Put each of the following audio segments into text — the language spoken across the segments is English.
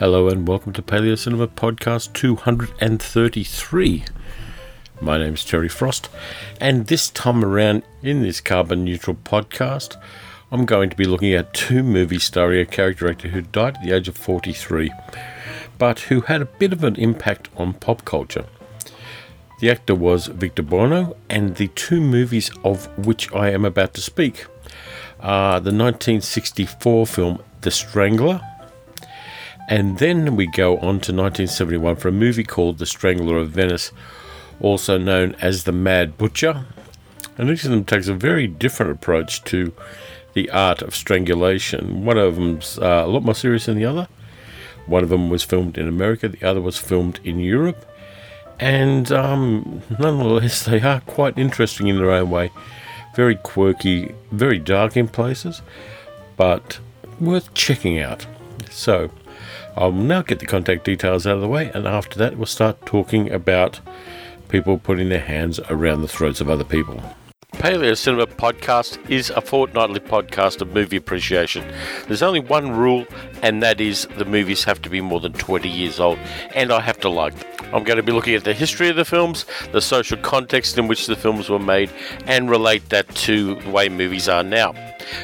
Hello and welcome to Paleo Cinema Podcast 233. My name is Terry Frost, and this time around in this carbon neutral podcast, I'm going to be looking at two movies starring a character actor who died at the age of 43, but who had a bit of an impact on pop culture. The actor was Victor Buono, and the two movies of which I am about to speak are the 1964 film The Strangler and then we go on to 1971 for a movie called The Strangler of Venice, also known as The Mad Butcher. And each of them takes a very different approach to the art of strangulation. One of them's uh, a lot more serious than the other. One of them was filmed in America, the other was filmed in Europe. And um, nonetheless, they are quite interesting in their own way. Very quirky, very dark in places, but worth checking out. So, I'll now get the contact details out of the way, and after that, we'll start talking about people putting their hands around the throats of other people. Paleo Cinema Podcast is a fortnightly podcast of movie appreciation. There's only one rule, and that is the movies have to be more than 20 years old, and I have to like them. I'm going to be looking at the history of the films, the social context in which the films were made, and relate that to the way movies are now.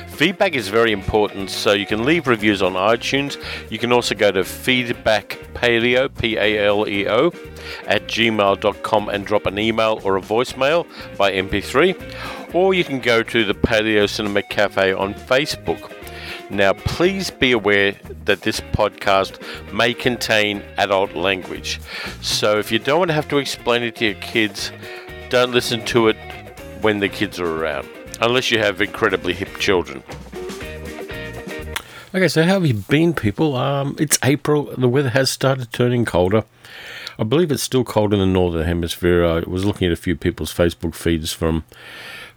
Feedback is very important, so you can leave reviews on iTunes. You can also go to feedbackpaleo, P A L E O, at gmail.com and drop an email or a voicemail by MP3. Or you can go to the Paleo Cinema Cafe on Facebook. Now, please be aware that this podcast may contain adult language. So, if you don't want to have to explain it to your kids, don't listen to it when the kids are around unless you have incredibly hip children. Okay, so how have you been, people? Um, it's April. The weather has started turning colder. I believe it's still cold in the northern hemisphere. I was looking at a few people's Facebook feeds from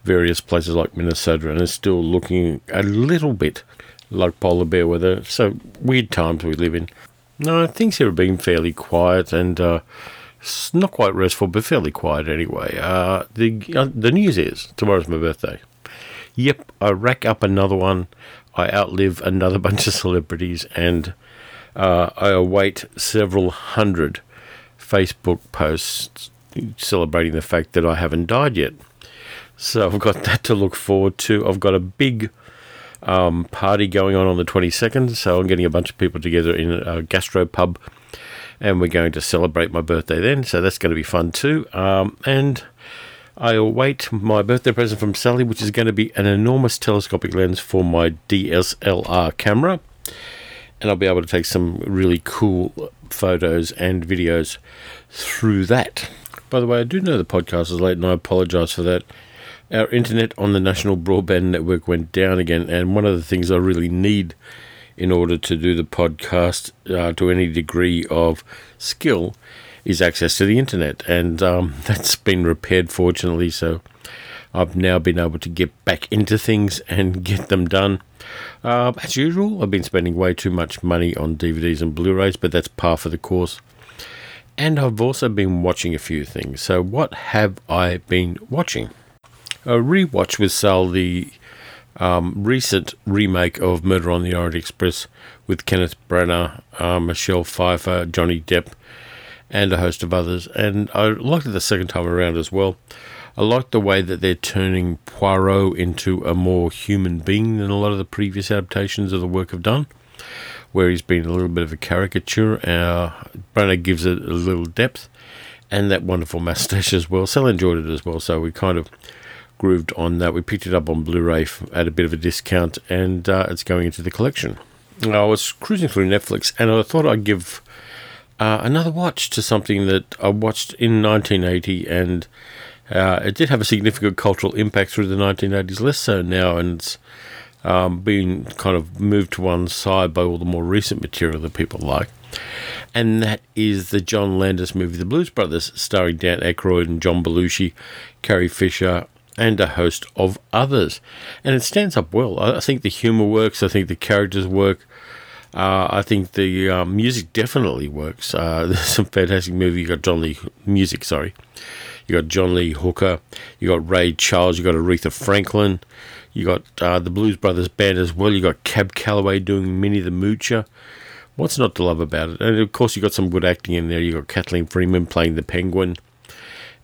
various places like Minnesota, and it's still looking a little bit like polar bear weather. So weird times we live in. No, things here have been fairly quiet and uh, not quite restful, but fairly quiet anyway. Uh, the uh, the news is tomorrow's my birthday. Yep, I rack up another one. I outlive another bunch of celebrities, and uh, I await several hundred Facebook posts celebrating the fact that I haven't died yet. So I've got that to look forward to. I've got a big um, party going on on the 22nd, so I'm getting a bunch of people together in a gastro pub, and we're going to celebrate my birthday then. So that's going to be fun too. Um, and I await my birthday present from Sally, which is going to be an enormous telescopic lens for my DSLR camera. And I'll be able to take some really cool photos and videos through that. By the way, I do know the podcast is late and I apologize for that. Our internet on the National Broadband Network went down again, and one of the things I really need in order to do the podcast uh, to any degree of skill is access to the internet, and um, that's been repaired fortunately. So I've now been able to get back into things and get them done. Uh, as usual, I've been spending way too much money on DVDs and Blu rays, but that's par for the course. And I've also been watching a few things. So, what have I been watching? A rewatch with Sal the um, recent remake of Murder on the Orient Express with Kenneth Branagh, uh, Michelle Pfeiffer, Johnny Depp, and a host of others. And I liked it the second time around as well. I like the way that they're turning Poirot into a more human being than a lot of the previous adaptations of the work have done, where he's been a little bit of a caricature. Uh, Branagh gives it a little depth, and that wonderful mustache as well. Sal enjoyed it as well, so we kind of grooved on that. We picked it up on Blu-ray at a bit of a discount, and uh, it's going into the collection. I was cruising through Netflix, and I thought I'd give uh, another watch to something that I watched in 1980, and uh, it did have a significant cultural impact through the 1980s, less so now, and it's um, been kind of moved to one side by all the more recent material that people like. And that is the John Landis movie, The Blues Brothers, starring Dan Aykroyd and John Belushi, Carrie Fisher, and a host of others. And it stands up well. I think the humor works, I think the characters work. Uh, I think the uh, music definitely works. Uh, there's some fantastic movie. You got John Lee music. Sorry, you got John Lee Hooker. You got Ray Charles. You got Aretha Franklin. You got uh, the Blues Brothers band as well. You got Cab Calloway doing Minnie the Moocher. what's not to love about it? And of course, you got some good acting in there. You got Kathleen Freeman playing the Penguin,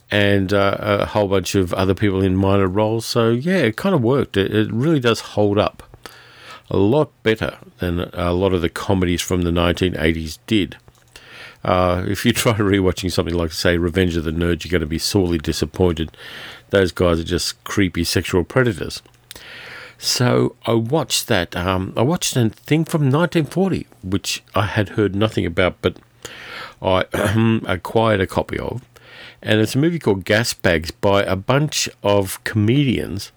and uh, a whole bunch of other people in minor roles. So yeah, it kind of worked. It, it really does hold up a lot better than a lot of the comedies from the 1980s did. Uh, if you try rewatching something like, say, Revenge of the Nerds, you're going to be sorely disappointed. Those guys are just creepy sexual predators. So I watched that. Um, I watched a thing from 1940, which I had heard nothing about, but I acquired a copy of. And it's a movie called Gas Bags by a bunch of comedians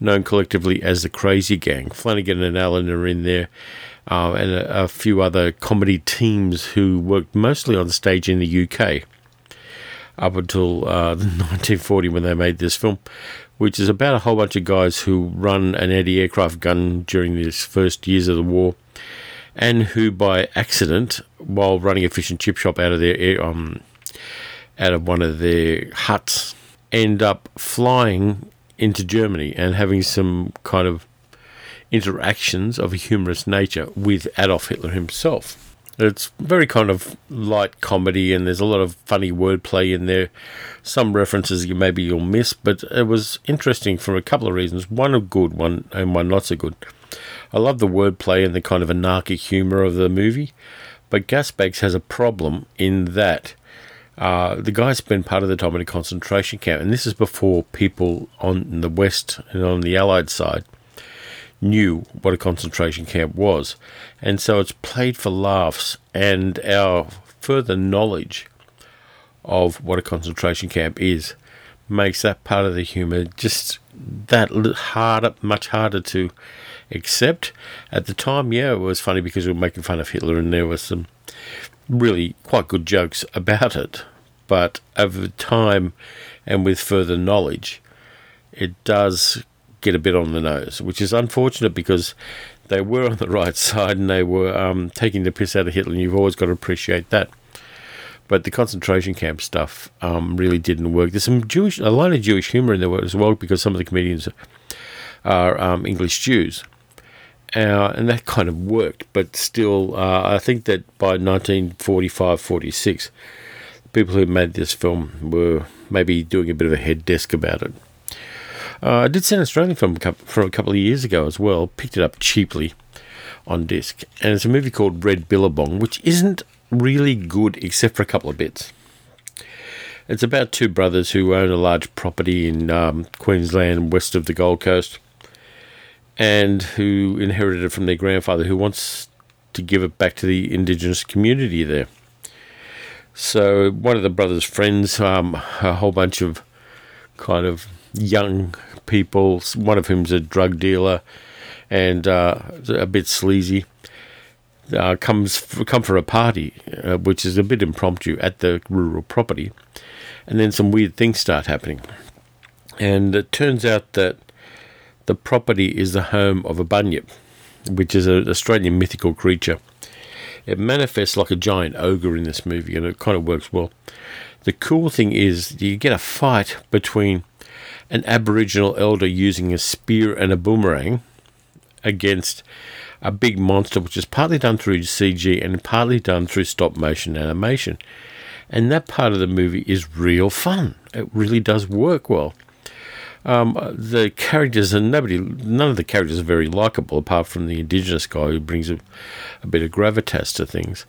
known collectively as the Crazy Gang. Flanagan and Allen are in there, uh, and a, a, few other comedy teams who worked mostly on stage in the UK up until uh, 1940 when they made this film, which is about a whole bunch of guys who run an anti-aircraft gun during these first years of the war, and who, by accident, while running a fish and chip shop out of their um, out of one of their huts, end up flying into Germany and having some kind of interactions of a humorous nature with Adolf Hitler himself. It's very kind of light comedy, and there's a lot of funny wordplay in there. Some references you maybe you'll miss, but it was interesting for a couple of reasons. One a good, one and one not so good. I love the wordplay and the kind of anarchic humour of the movie, but Gasbags has a problem in that uh, the guy spent part of the time in a concentration camp, and this is before people on the west and on the Allied side knew what a concentration camp was. And so it's played for laughs, and our further knowledge of what a concentration camp is makes that part of the humour just that harder, much harder to accept. At the time, yeah, it was funny because we were making fun of Hitler, and there was some really quite good jokes about it. But over time and with further knowledge, it does get a bit on the nose, which is unfortunate because they were on the right side and they were um, taking the piss out of Hitler, and you've always got to appreciate that. But the concentration camp stuff um, really didn't work. There's some Jewish, a lot of Jewish humor in there as well because some of the comedians are um, English Jews. Uh, and that kind of worked, but still, uh, I think that by 1945 46, people who made this film were maybe doing a bit of a head desk about it. Uh, I did see an Australian film from a couple of years ago as well. Picked it up cheaply on disc, and it's a movie called Red Billabong, which isn't really good except for a couple of bits. It's about two brothers who own a large property in um, Queensland, west of the Gold Coast, and who inherited it from their grandfather, who wants to give it back to the indigenous community there. So one of the brothers' friends, um, a whole bunch of kind of young people, one of whom's a drug dealer and uh, a bit sleazy, uh, comes for, come for a party, uh, which is a bit impromptu at the rural property, and then some weird things start happening, and it turns out that the property is the home of a bunyip, which is an Australian mythical creature. It manifests like a giant ogre in this movie, and it kind of works well. The cool thing is you get a fight between an Aboriginal elder using a spear and a boomerang against a big monster, which is partly done through CG and partly done through stop motion animation. And that part of the movie is real fun. It really does work well. Um, the characters and nobody, none of the characters are very likable, apart from the indigenous guy who brings a, a bit of gravitas to things.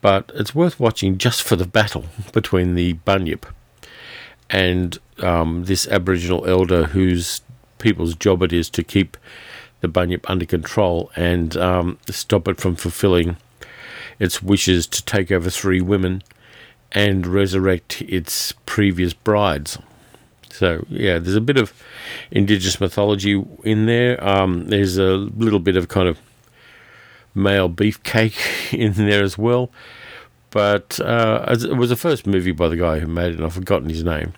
But it's worth watching just for the battle between the bunyip and um, this Aboriginal elder whose people's job it is to keep the bunyip under control and um, stop it from fulfilling its wishes to take over three women and resurrect its previous brides. So yeah, there's a bit of indigenous mythology in there. Um, there's a little bit of kind of male beefcake in there as well. But uh, it was the first movie by the guy who made it, and I've forgotten his name.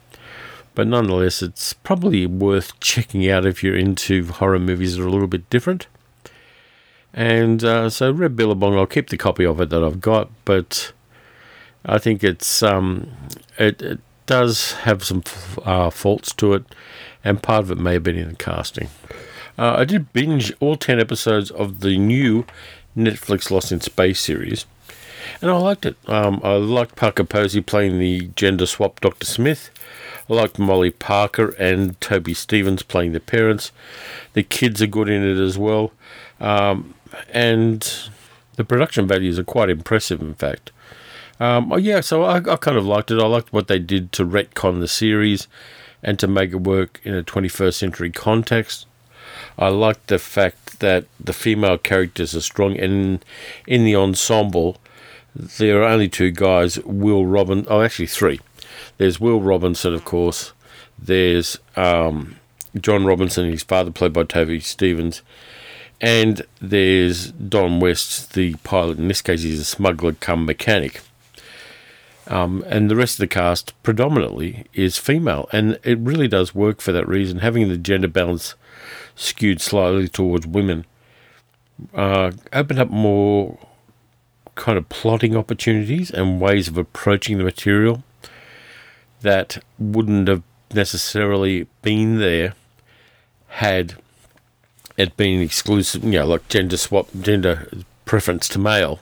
But nonetheless, it's probably worth checking out if you're into horror movies that are a little bit different. And uh, so, Red Billabong, I'll keep the copy of it that I've got, but I think it's um, it, it does have some uh, faults to it, and part of it may have been in the casting. Uh, I did binge all 10 episodes of the new Netflix Lost in Space series, and I liked it. Um, I liked Parker Posey playing the gender swap Dr. Smith. I liked Molly Parker and Toby Stephens playing the parents. The kids are good in it as well. Um, and the production values are quite impressive, in fact. Um, oh, yeah, so I, I kind of liked it. I liked what they did to retcon the series and to make it work in a 21st century context. I liked the fact that the female characters are strong, and in the ensemble, there are only two guys Will Robin, oh, actually, three. There's Will Robinson, of course. There's um, John Robinson, his father, played by Toby Stephens. And there's Don West, the pilot. In this case, he's a smuggler come mechanic. Um, and the rest of the cast predominantly is female. And it really does work for that reason. Having the gender balance skewed slightly towards women uh, opened up more kind of plotting opportunities and ways of approaching the material that wouldn't have necessarily been there had it been exclusive, you know, like gender swap, gender preference to male.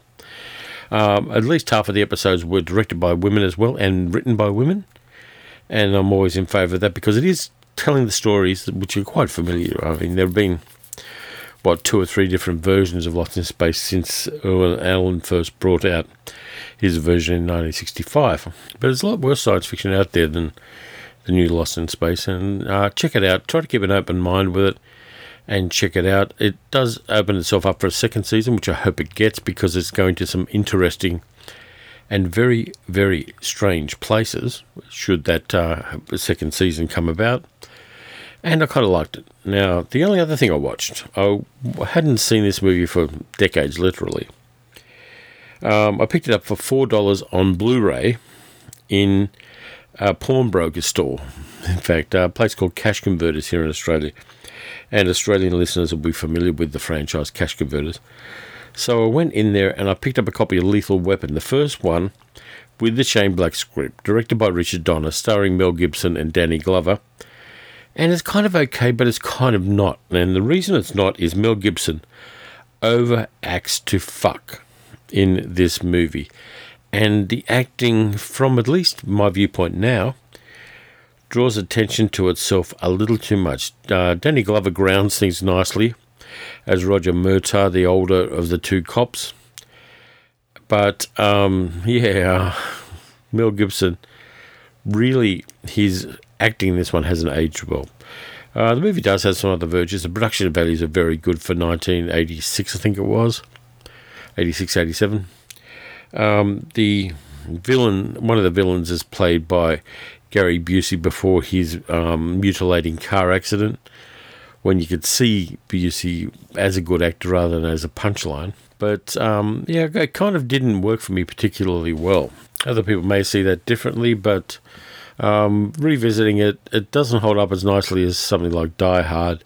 Um, at least half of the episodes were directed by women as well and written by women. And I'm always in favour of that because it is telling the stories which are quite familiar. I mean, there have been, what, two or three different versions of Lost in Space since Allen first brought out his version in 1965. But there's a lot worse science fiction out there than the new Lost in Space. And uh, check it out. Try to keep an open mind with it and check it out. It does open itself up for a second season, which I hope it gets because it's going to some interesting and very, very strange places should that uh, second season come about. And I kind of liked it. Now, the only other thing I watched, I hadn't seen this movie for decades, literally. Um, I picked it up for $4 on Blu ray in a pawnbroker store. In fact, a place called Cash Converters here in Australia and Australian listeners will be familiar with the franchise Cash Converters. So I went in there and I picked up a copy of Lethal Weapon, the first one with the Shane Black script, directed by Richard Donner, starring Mel Gibson and Danny Glover. And it's kind of okay, but it's kind of not. And the reason it's not is Mel Gibson overacts to fuck in this movie. And the acting, from at least my viewpoint now, draws attention to itself a little too much. Uh, Danny Glover grounds things nicely as Roger Murtaugh, the older of the two cops. But um, yeah, Mel Gibson really his acting in this one hasn't aged well. Uh, the movie does have some other virtues. The production values are very good for 1986, I think it was, 86, 87. Um, the villain, one of the villains, is played by Gary Busey before his um, mutilating car accident, when you could see Busey as a good actor rather than as a punchline. But um, yeah, it kind of didn't work for me particularly well. Other people may see that differently, but um, revisiting it, it doesn't hold up as nicely as something like Die Hard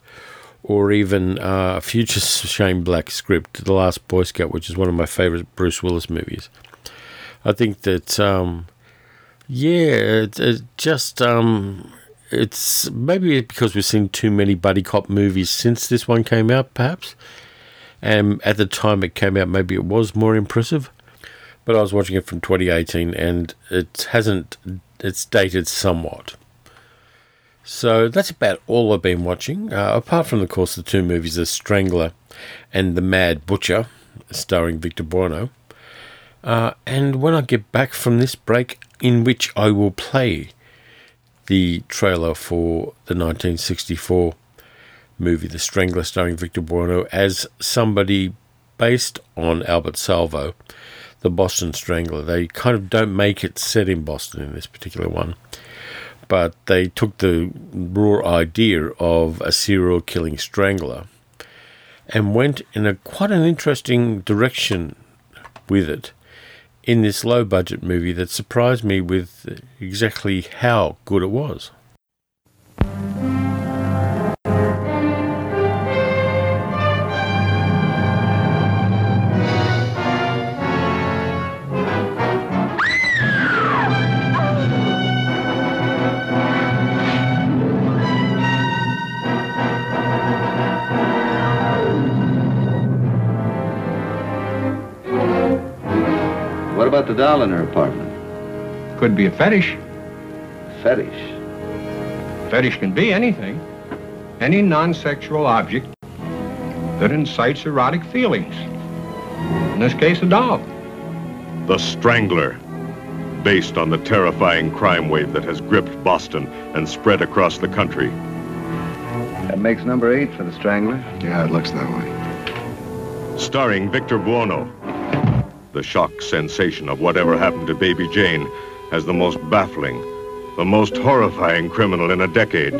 or even uh, future Shane Black script, The Last Boy Scout, which is one of my favorite Bruce Willis movies. I think that um, yeah, it, it just um, it's maybe because we've seen too many buddy cop movies since this one came out, perhaps. And at the time it came out, maybe it was more impressive. But I was watching it from 2018, and it hasn't. It's dated somewhat. So that's about all I've been watching. Uh, apart from, of course, the two movies, The Strangler and The Mad Butcher, starring Victor Buono. Uh, and when I get back from this break, in which I will play the trailer for the 1964 movie The Strangler, starring Victor Buono, as somebody based on Albert Salvo, the Boston Strangler. They kind of don't make it set in Boston in this particular one, but they took the raw idea of a serial killing strangler and went in a quite an interesting direction with it in this low budget movie that surprised me with exactly how good it was. About the doll in her apartment? Could be a fetish. Fetish. Fetish can be anything. Any non-sexual object that incites erotic feelings. In this case, a doll. The Strangler, based on the terrifying crime wave that has gripped Boston and spread across the country. That makes number eight for the Strangler. Yeah, it looks that way. Starring Victor Buono. The shock sensation of whatever happened to Baby Jane as the most baffling, the most horrifying criminal in a decade.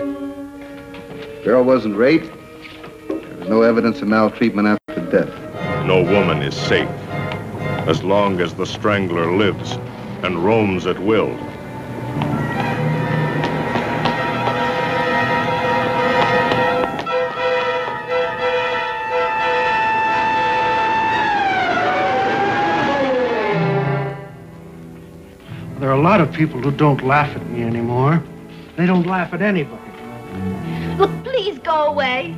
Girl wasn't raped. There was no evidence of maltreatment after death. No woman is safe as long as the Strangler lives and roams at will. Lot of people who don't laugh at me anymore. They don't laugh at anybody. Look, please go away.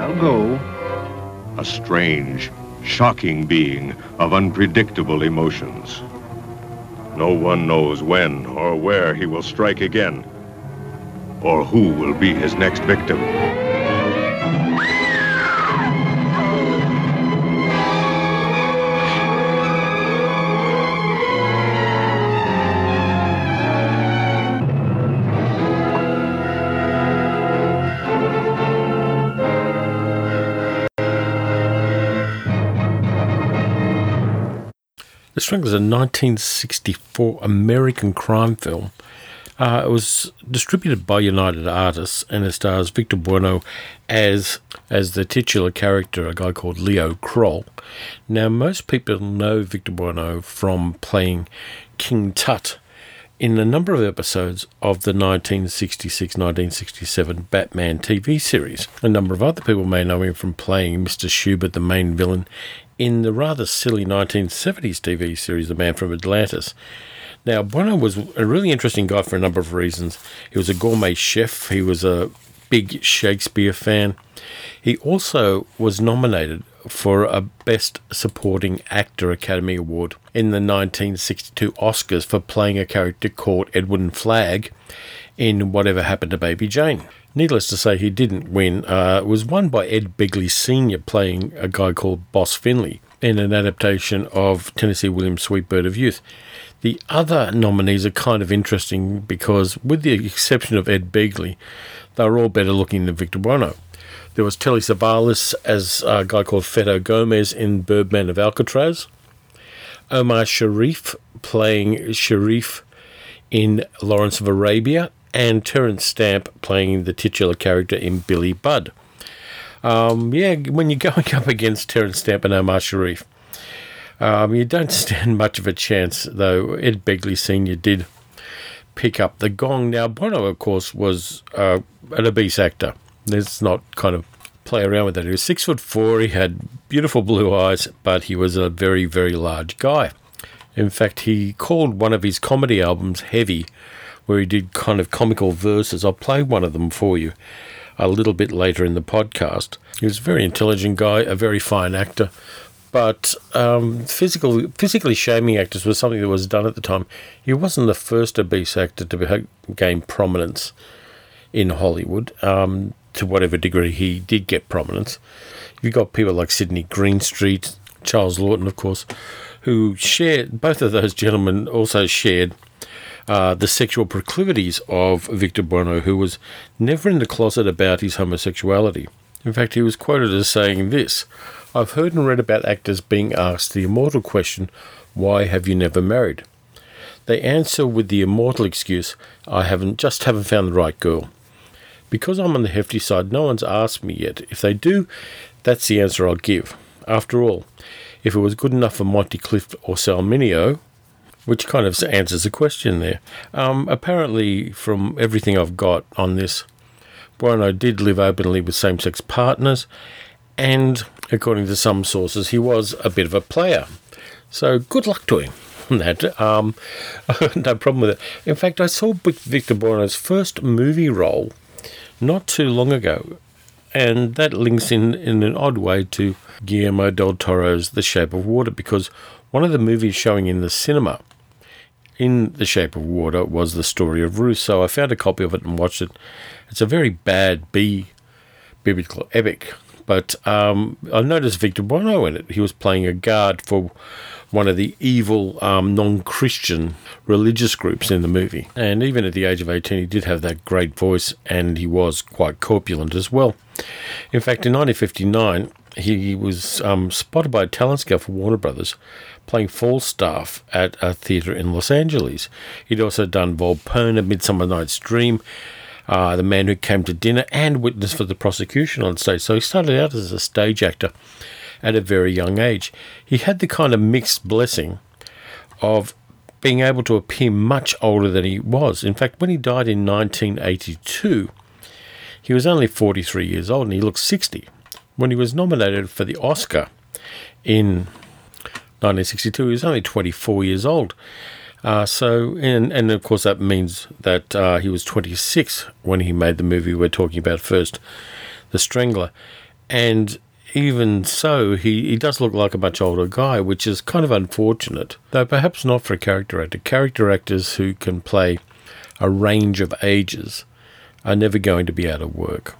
I'll go. A strange, shocking being of unpredictable emotions. No one knows when or where he will strike again, or who will be his next victim. The Stranglers is a 1964 American crime film. Uh, it was distributed by United Artists and it stars Victor Buono as as the titular character, a guy called Leo Kroll. Now, most people know Victor Buono from playing King Tut in a number of episodes of the 1966-1967 Batman TV series. A number of other people may know him from playing Mr. Schubert, the main villain, in the rather silly 1970s TV series The Man from Atlantis. Now, Buono was a really interesting guy for a number of reasons. He was a gourmet chef, he was a big Shakespeare fan. He also was nominated for a Best Supporting Actor Academy Award in the 1962 Oscars for playing a character called Edwin Flagg in Whatever Happened to Baby Jane. Needless to say, he didn't win. Uh, it was won by Ed Begley Sr., playing a guy called Boss Finley in an adaptation of Tennessee Williams' Sweet Bird of Youth. The other nominees are kind of interesting because, with the exception of Ed Begley, they're all better looking than Victor Buono. There was Telly Savalas as a guy called Feto Gomez in Birdman of Alcatraz. Omar Sharif playing Sharif in Lawrence of Arabia, and Terence Stamp playing the titular character in Billy Budd. Um, yeah, when you're going up against Terence Stamp and Omar Sharif, um, you don't stand much of a chance, though Ed Begley Sr. did pick up the gong. Now, Buono, of course, was uh, an obese actor. Let's not kind of play around with that. He was six foot four, he had beautiful blue eyes, but he was a very, very large guy. In fact, he called one of his comedy albums Heavy, where he did kind of comical verses. I'll play one of them for you a little bit later in the podcast. He was a very intelligent guy, a very fine actor, but um, physical, physically shaming actors was something that was done at the time. He wasn't the first obese actor to gain prominence in Hollywood. Um, to whatever degree he did get prominence, you've got people like Sidney Greenstreet, Charles Laughton, of course, who shared. Both of those gentlemen also shared uh, the sexual proclivities of Victor Buono, who was never in the closet about his homosexuality. In fact, he was quoted as saying this I've heard and read about actors being asked the immortal question, Why have you never married? They answer with the immortal excuse, I haven't just haven't found the right girl. Because I'm on the hefty side, no one's asked me yet. If they do, that's the answer I'll give. After all, if it was good enough for Monty Clift or Sal Mineo, which kind of answers the question there. Um, apparently, from everything I've got on this, Buono did live openly with same sex partners, and according to some sources, he was a bit of a player. So, good luck to him. on That um, no problem with it. In fact, I saw Victor Buono's first movie role not too long ago, And that links in in an odd way to Guillermo del Toro's The Shape of Water because one of the movies showing in the cinema in The Shape of Water was the story of Ruth. So I found a copy of it and watched it. It's a very bad B biblical epic. But um, I noticed Victor Buono in it. He was playing a guard for one of the evil um, non Christian religious groups in the movie. And even at the age of 18, he did have that great voice and he was quite corpulent as well. In fact, in 1959, he was um, spotted by a talent scout for Warner Brothers playing Falstaff at a theatre in Los Angeles. He'd also done Volpone, A Midsummer Night's Dream, uh, The Man Who Came to Dinner, and Witness for the Prosecution on stage. So he started out as a stage actor at a very young age. He had the kind of mixed blessing of being able to appear much older than he was. In fact, when he died in 1982, he was only 43 years old and he looked 60. When he was nominated for the Oscar in 1962, he was only 24 years old. Uh, so, and, and of course, that means that uh, he was 26 when he made the movie we're talking about first, The Strangler. And even so, he, he does look like a much older guy, which is kind of unfortunate, though perhaps not for a character actor. Character actors who can play a range of ages are never going to be out of work,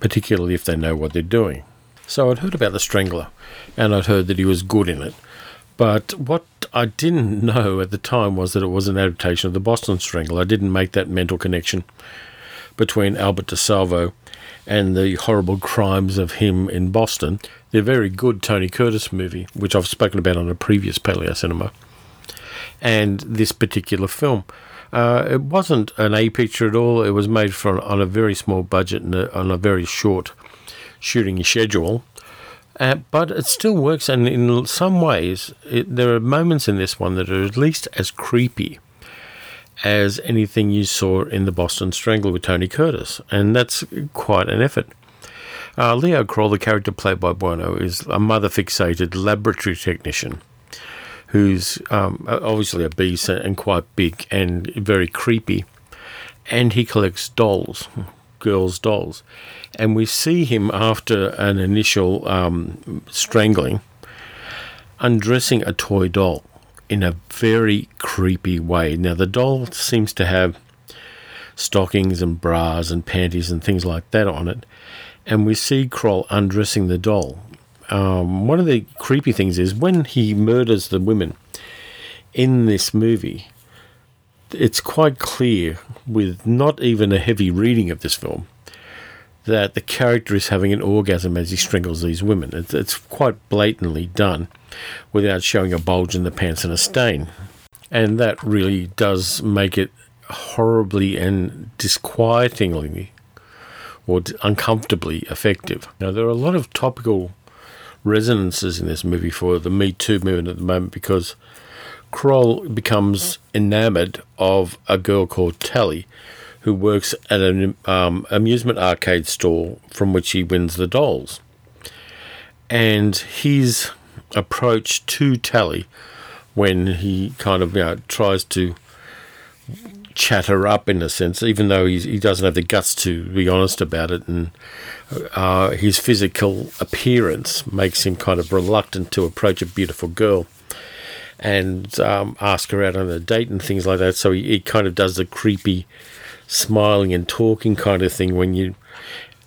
particularly if they know what they're doing. So I'd heard about The Strangler, and I'd heard that he was good in it. But what I didn't know at the time was that it was an adaptation of the Boston Strangler. I didn't make that mental connection between Albert DeSalvo and the horrible crimes of him in Boston. The very good Tony Curtis movie, which I've spoken about on a previous Paleo Cinema, and this particular film. Uh, it wasn't an A picture at all. It was made for, on a very small budget and a, on a very short shooting schedule. Uh, but it still works, and in some ways, it, there are moments in this one that are at least as creepy as anything you saw in the Boston Strangler with Tony Curtis, and that's quite an effort. Uh, Leo Kroll, the character played by Buono, is a mother fixated laboratory technician who's um, obviously obese and quite big and very creepy, and he collects dolls, girls' dolls. And we see him after an initial um, strangling undressing a toy doll in a very creepy way. Now, the doll seems to have stockings and bras and panties and things like that on it. And we see Kroll undressing the doll. Um, one of the creepy things is when he murders the women in this movie, it's quite clear, with not even a heavy reading of this film, that the character is having an orgasm as he strangles these women. It's, it's quite blatantly done without showing a bulge in the pants and a stain. And that really does make it horribly and disquietingly or uncomfortably effective. Now, there are a lot of topical resonances in this movie for the Me Too movement at the moment because Kroll becomes enamored of a girl called Tally who works at an um, amusement arcade store from which he wins the dolls. And his approach to Tally when he kind of you know, tries to chat her up in a sense, even though he doesn't have the guts to be honest about it, and uh, his physical appearance makes him kind of reluctant to approach a beautiful girl and um, ask her out on a date and things like that. So he, he kind of does the creepy smiling and talking kind of thing when you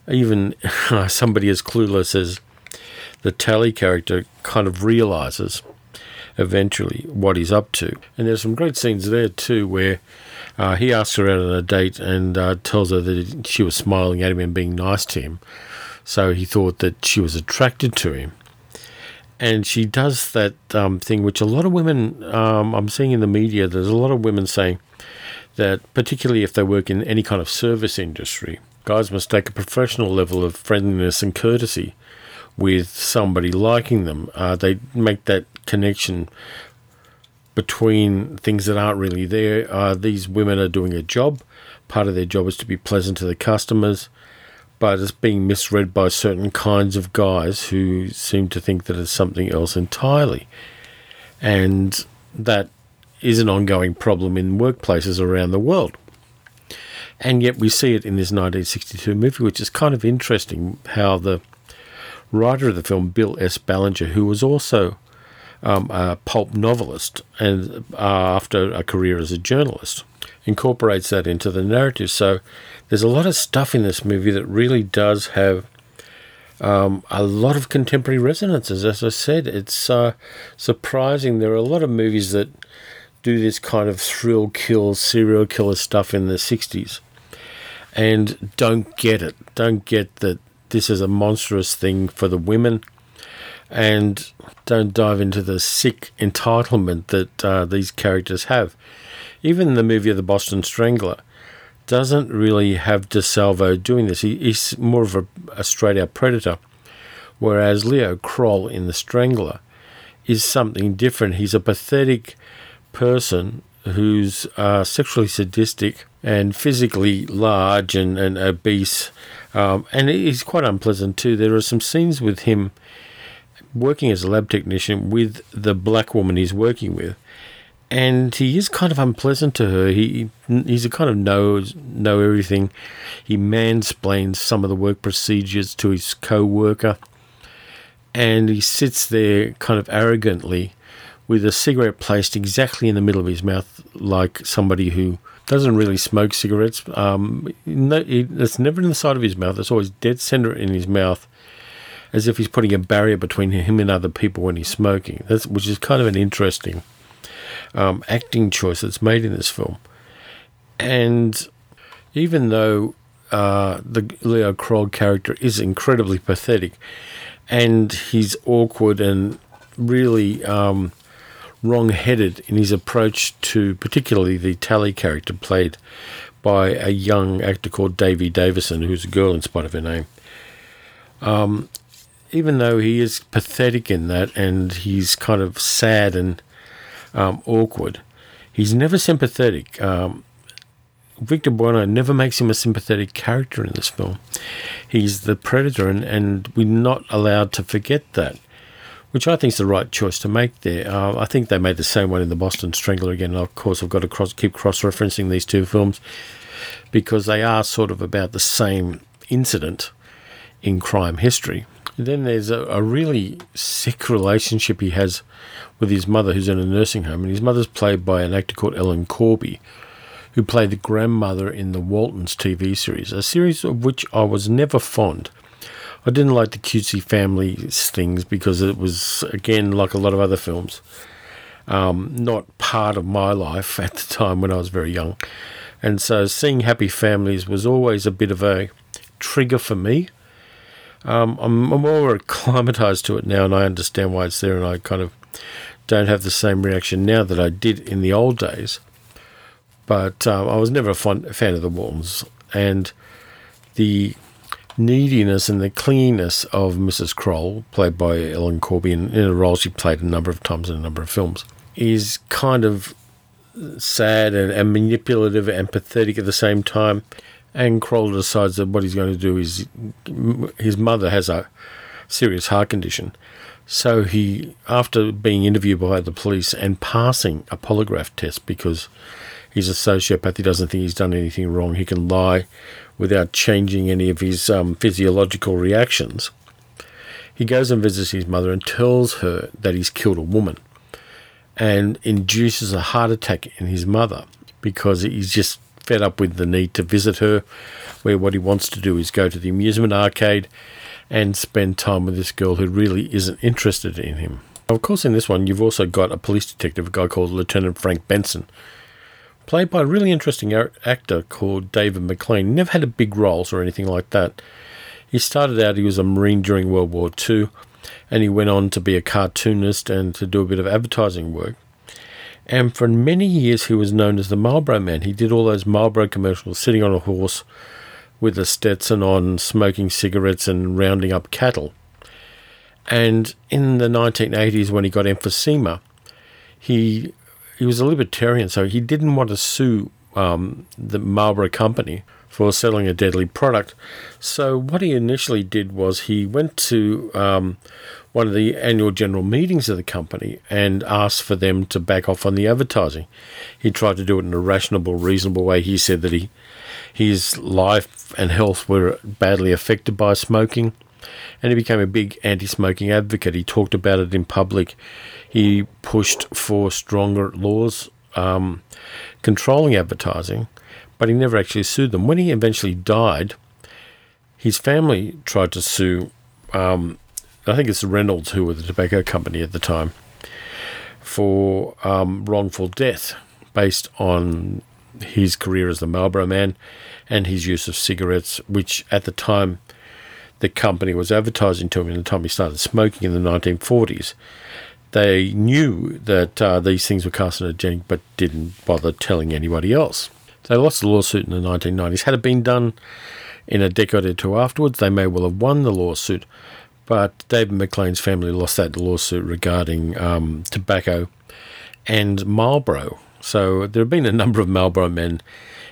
even somebody as clueless as the Tally character kind of realizes eventually what he's up to. And there's some great scenes there too where uh, he asks her out on a date and uh, tells her that she was smiling at him and being nice to him. So he thought that she was attracted to him. And she does that um, thing which a lot of women, um, I'm seeing in the media, there's a lot of women saying that, particularly if they work in any kind of service industry, guys must take a professional level of friendliness and courtesy with somebody liking them. Uh, they make that connection between things that aren't really there. Uh, these women are doing a job. Part of their job is to be pleasant to the customers, but it's being misread by certain kinds of guys who seem to think that it's something else entirely. And that is an ongoing problem in workplaces around the world. And yet we see it in this 1962 movie, which is kind of interesting how the writer of the film, Bill S. Ballinger, who was also um, a pulp novelist and uh, after a career as a journalist, incorporates that into the narrative. So there's a lot of stuff in this movie that really does have um, a lot of contemporary resonances. As I said, it's uh, surprising. There are a lot of movies that do this kind of thrill kill, serial killer stuff in the 60s and don't get it. Don't get that this is a monstrous thing for the women and don't dive into the sick entitlement that uh, these characters have. Even the movie of the Boston Strangler doesn't really have DeSalvo doing this. He, he's more of a, a straight out predator, whereas Leo Kroll in The Strangler is something different. He's a pathetic person who's uh, sexually sadistic and physically large and, and obese. Um, and he's quite unpleasant too. There are some scenes with him working as a lab technician with the black woman he's working with. And he is kind of unpleasant to her. He he's a kind of knows know everything. He mansplains some of the work procedures to his co-worker, and he sits there kind of arrogantly with a cigarette placed exactly in the middle of his mouth, like somebody who doesn't really smoke cigarettes. Um, no, it's never in the side of his mouth. It's always dead center in his mouth, as if he's putting a barrier between him and other people when he's smoking. That's which is kind of an interesting um, acting choice that's made in this film. And even though uh, the Leo Kroll character is incredibly pathetic, and he's awkward and really um, wrong-headed in his approach to particularly the Tally character played by a young actor called Davey Davison, who's a girl in spite of her name. Um, even though he is pathetic in that and he's kind of sad and um, awkward, he's never sympathetic. Um, Victor Buono never makes him a sympathetic character in this film. He's the predator, and, and we're not allowed to forget that which I think is the right choice to make there. Uh, I think they made the same one in the Boston Strangler again. Of course, I've got to cross, keep cross referencing these two films because they are sort of about the same incident in crime history. Then there's a, a really sick relationship he has with his mother, who's in a nursing home, and his mother's played by an actor called Ellen Corby, who played the grandmother in the Waltons TV series, a series of which I was never fond. I didn't like the cutesy family things because it was, again, like a lot of other films, um, not part of my life at the time when I was very young. And so seeing happy families was always a bit of a trigger for me. Um, I'm, more acclimatized to it now and I understand why it's there and I kind of don't have the same reaction now that I did in the old days. But um, I was never a fond, fan of the Waltons. And the neediness and the cleanliness of Mrs. Kroll, played by Ellen Corby, in, in a role she played a number of times in a number of films, is kind of sad and, and manipulative and pathetic at the same time. And Kroll decides that what he's going to do is his mother has a serious heart condition. So he, after being interviewed by the police and passing a polygraph test because he's a sociopath, he doesn't think he's done anything wrong, he can lie without changing any of his um, physiological reactions. He goes and visits his mother and tells her that he's killed a woman and induces a heart attack in his mother because he's just fed up with the need to visit her, where what he wants to do is go to the amusement arcade and spend time with this girl who really isn't interested in him. Of course, in this one, you've also got a police detective, a guy called Lieutenant Frank Benson, played by a really interesting actor called David McLean. Never had a big roles or anything like that. He started out, he was a Marine during World War II, and he went on to be a cartoonist and to do a bit of advertising work. And for many years, he was known as the Marlboro Man. He did all those Marlboro commercials, sitting on a horse with a Stetson on, smoking cigarettes and rounding up cattle. And in the 1980s, when he got emphysema, he he was a libertarian, so he didn't want to sue um, the Marlboro Company for selling a deadly product. So what he initially did was he went to um, one of the annual general meetings of the company and asked for them to back off on the advertising. He tried to do it in a rational, reasonable way. He said that he His life and health were badly affected by smoking, and he became a big anti smoking advocate. He talked about it in public. He pushed for stronger laws um, controlling advertising, but he never actually sued them. When he eventually died, his family tried to sue, um, I think it's Reynolds, who were the tobacco company at the time, for um, wrongful death based on his career as the Marlboro Man and his use of cigarettes, which at the time the company was advertising to him in the time he started smoking in the 1940s. They knew that uh, these things were carcinogenic but didn't bother telling anybody else. They lost the lawsuit in the 1990s. Had it been done in a decade or two afterwards, they may well have won the lawsuit, but David McLean's family lost that lawsuit regarding um, tobacco and Marlboro. So there have been a number of Marlboro men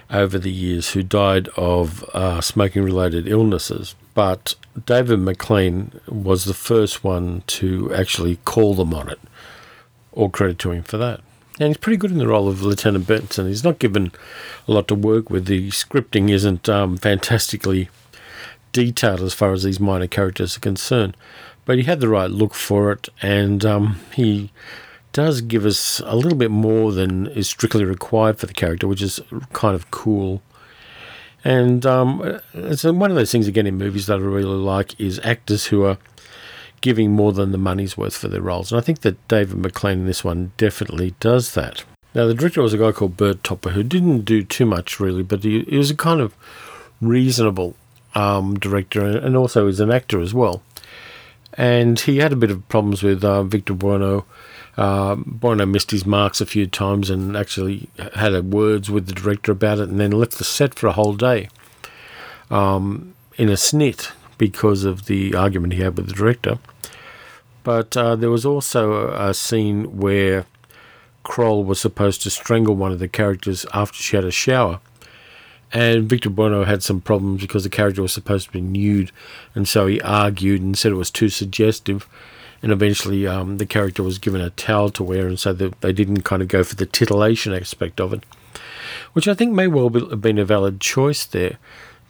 over the years who died of uh, smoking related illnesses, but David McLean was the first one to actually call them on it. All credit to him for that. And he's pretty good in the role of Lieutenant Benson. He's not given a lot to work with. The scripting isn't um, fantastically detailed as far as these minor characters are concerned, but he had the right look for it, and um, he does give us a little bit more than is strictly required for the character, which is kind of cool. And um, it's one of those things again in movies that I really like is actors who are giving more than the money's worth for their roles. And I think that David McLean in this one definitely does that. Now, the director was a guy called Burt Topper who didn't do too much really, but he, he was a kind of reasonable um, director and also is an actor as well. And he had a bit of problems with uh, Victor Buono. Uh, missed his marks a few times and actually had words with the director about it and then left the set for a whole day um, in a snit because of the argument he had with the director. But uh, there was also a, scene where Kroll was supposed to strangle one of the characters after she had a shower. And Victor Buono had some problems because the character was supposed to be nude, and so he argued and said it was too suggestive. And eventually, um, the character was given a towel to wear, and so the, they didn't kind of go for the titillation aspect of it, which I think may well be, have been a valid choice there.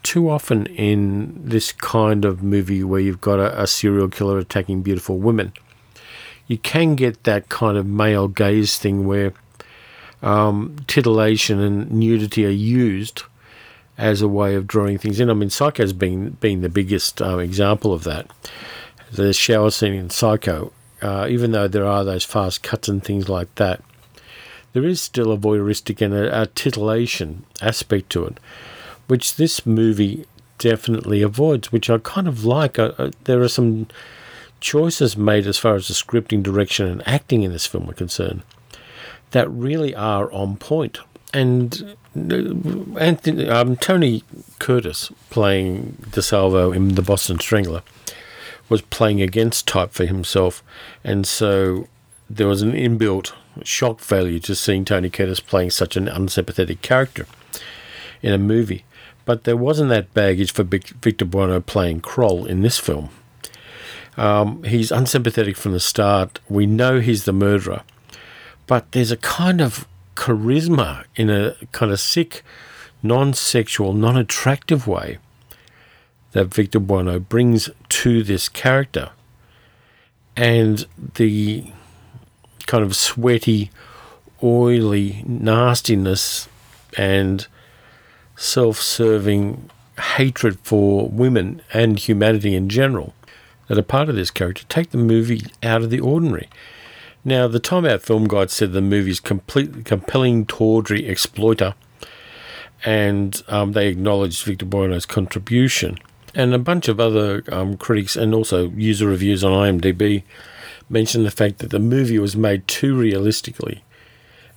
Too often in this kind of movie where you've got a, a serial killer attacking beautiful women, you can get that kind of male gaze thing where um, titillation and nudity are used as a way of drawing things in. I mean, Psycho's been been the biggest uh, example of that. The shower scene in Psycho, uh, even though there are those fast cuts and things like that, there is still a voyeuristic and a, a titillation aspect to it, which this movie definitely avoids, which I kind of like. There are some choices made as far as the scripting, direction, and acting in this film are concerned that really are on point. And uh, Anthony, um, Tony Curtis playing DeSalvo in The Boston Strangler was playing against type for himself, and so there was an inbuilt shock value to seeing Tony Curtis playing such an unsympathetic character in a movie. But there wasn't that baggage for Victor Buono playing Kroll in this film. Um, he's unsympathetic from the start. We know he's the murderer, but there's a kind of charisma in a kind of sick, non sexual, non attractive way that Victor Buono brings to this character. And the kind of sweaty, oily nastiness and self serving hatred for women and humanity in general that are part of this character take the movie out of the ordinary. Now, the Time Out Film Guide said the movie is completely compelling, tawdry exploiter, and um, they acknowledged Victor Buono's contribution. And a bunch of other um, critics and also user reviews on IMDb mentioned the fact that the movie was made too realistically,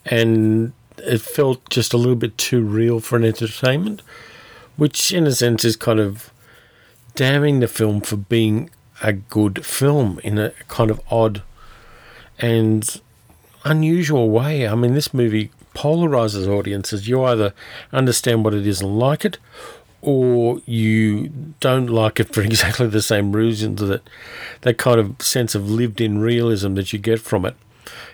and it felt just a little bit too real for an entertainment, which in a sense is kind of damning the film for being a good film in a kind of odd and unusual way. I mean, this movie polarizes audiences. You either understand what it is and like it, or you don't like it for exactly the same reasons that that kind of sense of lived-in realism that you get from it.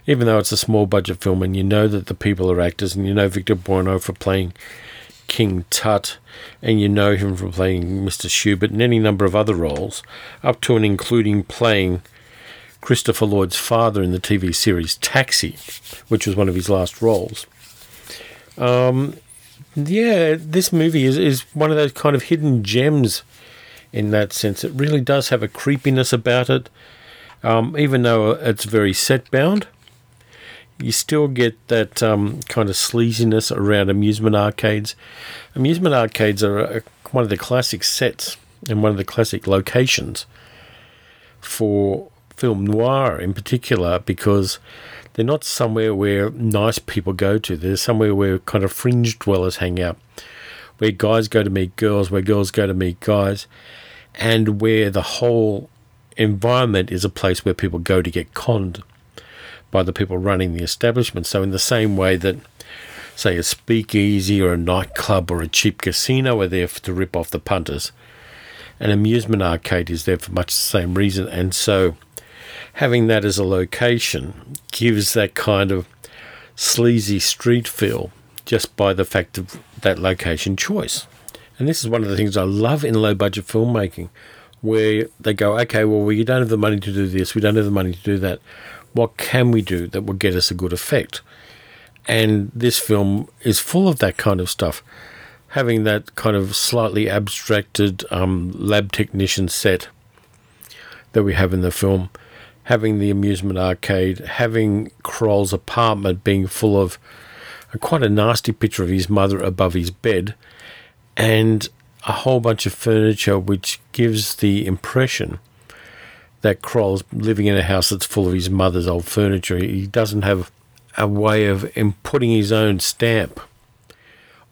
Even though it's a small budget film and you know that the people are actors and you know Victor Buono for playing King Tut, and you know him from playing Mr. Schubert and any number of other roles, up to and including playing Christopher Lloyd's father in the TV series Taxi, which was one of his last roles. Um, yeah, this movie is, is one of those kind of hidden gems in that sense. It really does have a creepiness about it, um, even though it's very set bound. You still get that um, kind of sleaziness around amusement arcades. Amusement arcades are a, one of the classic sets and one of the classic locations for film noir in particular because they're not somewhere where nice people go to. They're somewhere where kind of fringe dwellers hang out, where guys go to meet girls, where girls go to meet guys, and where the whole environment is a place where people go to get conned by the people running the establishment. So, in the same way that, say, a speakeasy or a nightclub or a cheap casino are there to rip off the punters, an amusement arcade is there for much the same reason. And so, having that as a location gives that kind of sleazy street feel just by the fact of that location choice. And this is one of the things I love in low budget filmmaking, where they go, okay, well, we don't have the money to do this, we don't have the money to do that. What can we do that will get us a good effect? And this film is full of that kind of stuff. Having that kind of slightly abstracted um, lab technician set that we have in the film, having the amusement arcade, having Kroll's apartment being full of a, quite a nasty picture of his mother above his bed, and a whole bunch of furniture which gives the impression that Kroll's living in a house that's full of his mother's old furniture. He doesn't have a way of putting his own stamp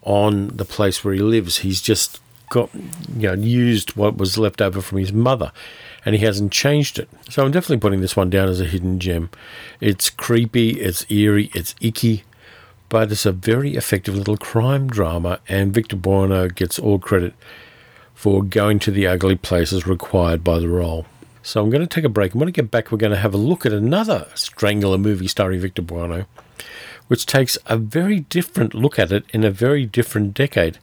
on the place where he lives. He's just got you know used what was left over from his mother and he hasn't changed it. So I'm definitely putting this one down as a hidden gem. It's creepy, it's eerie, it's icky, but it's a very effective little crime drama and Victor Buono gets all credit for going to the ugly places required by the role. So I'm going to take a break. And when I get back, we're going to have a look at another Strangler movie starring Victor Buono, which takes a very different look at it in a very different decade.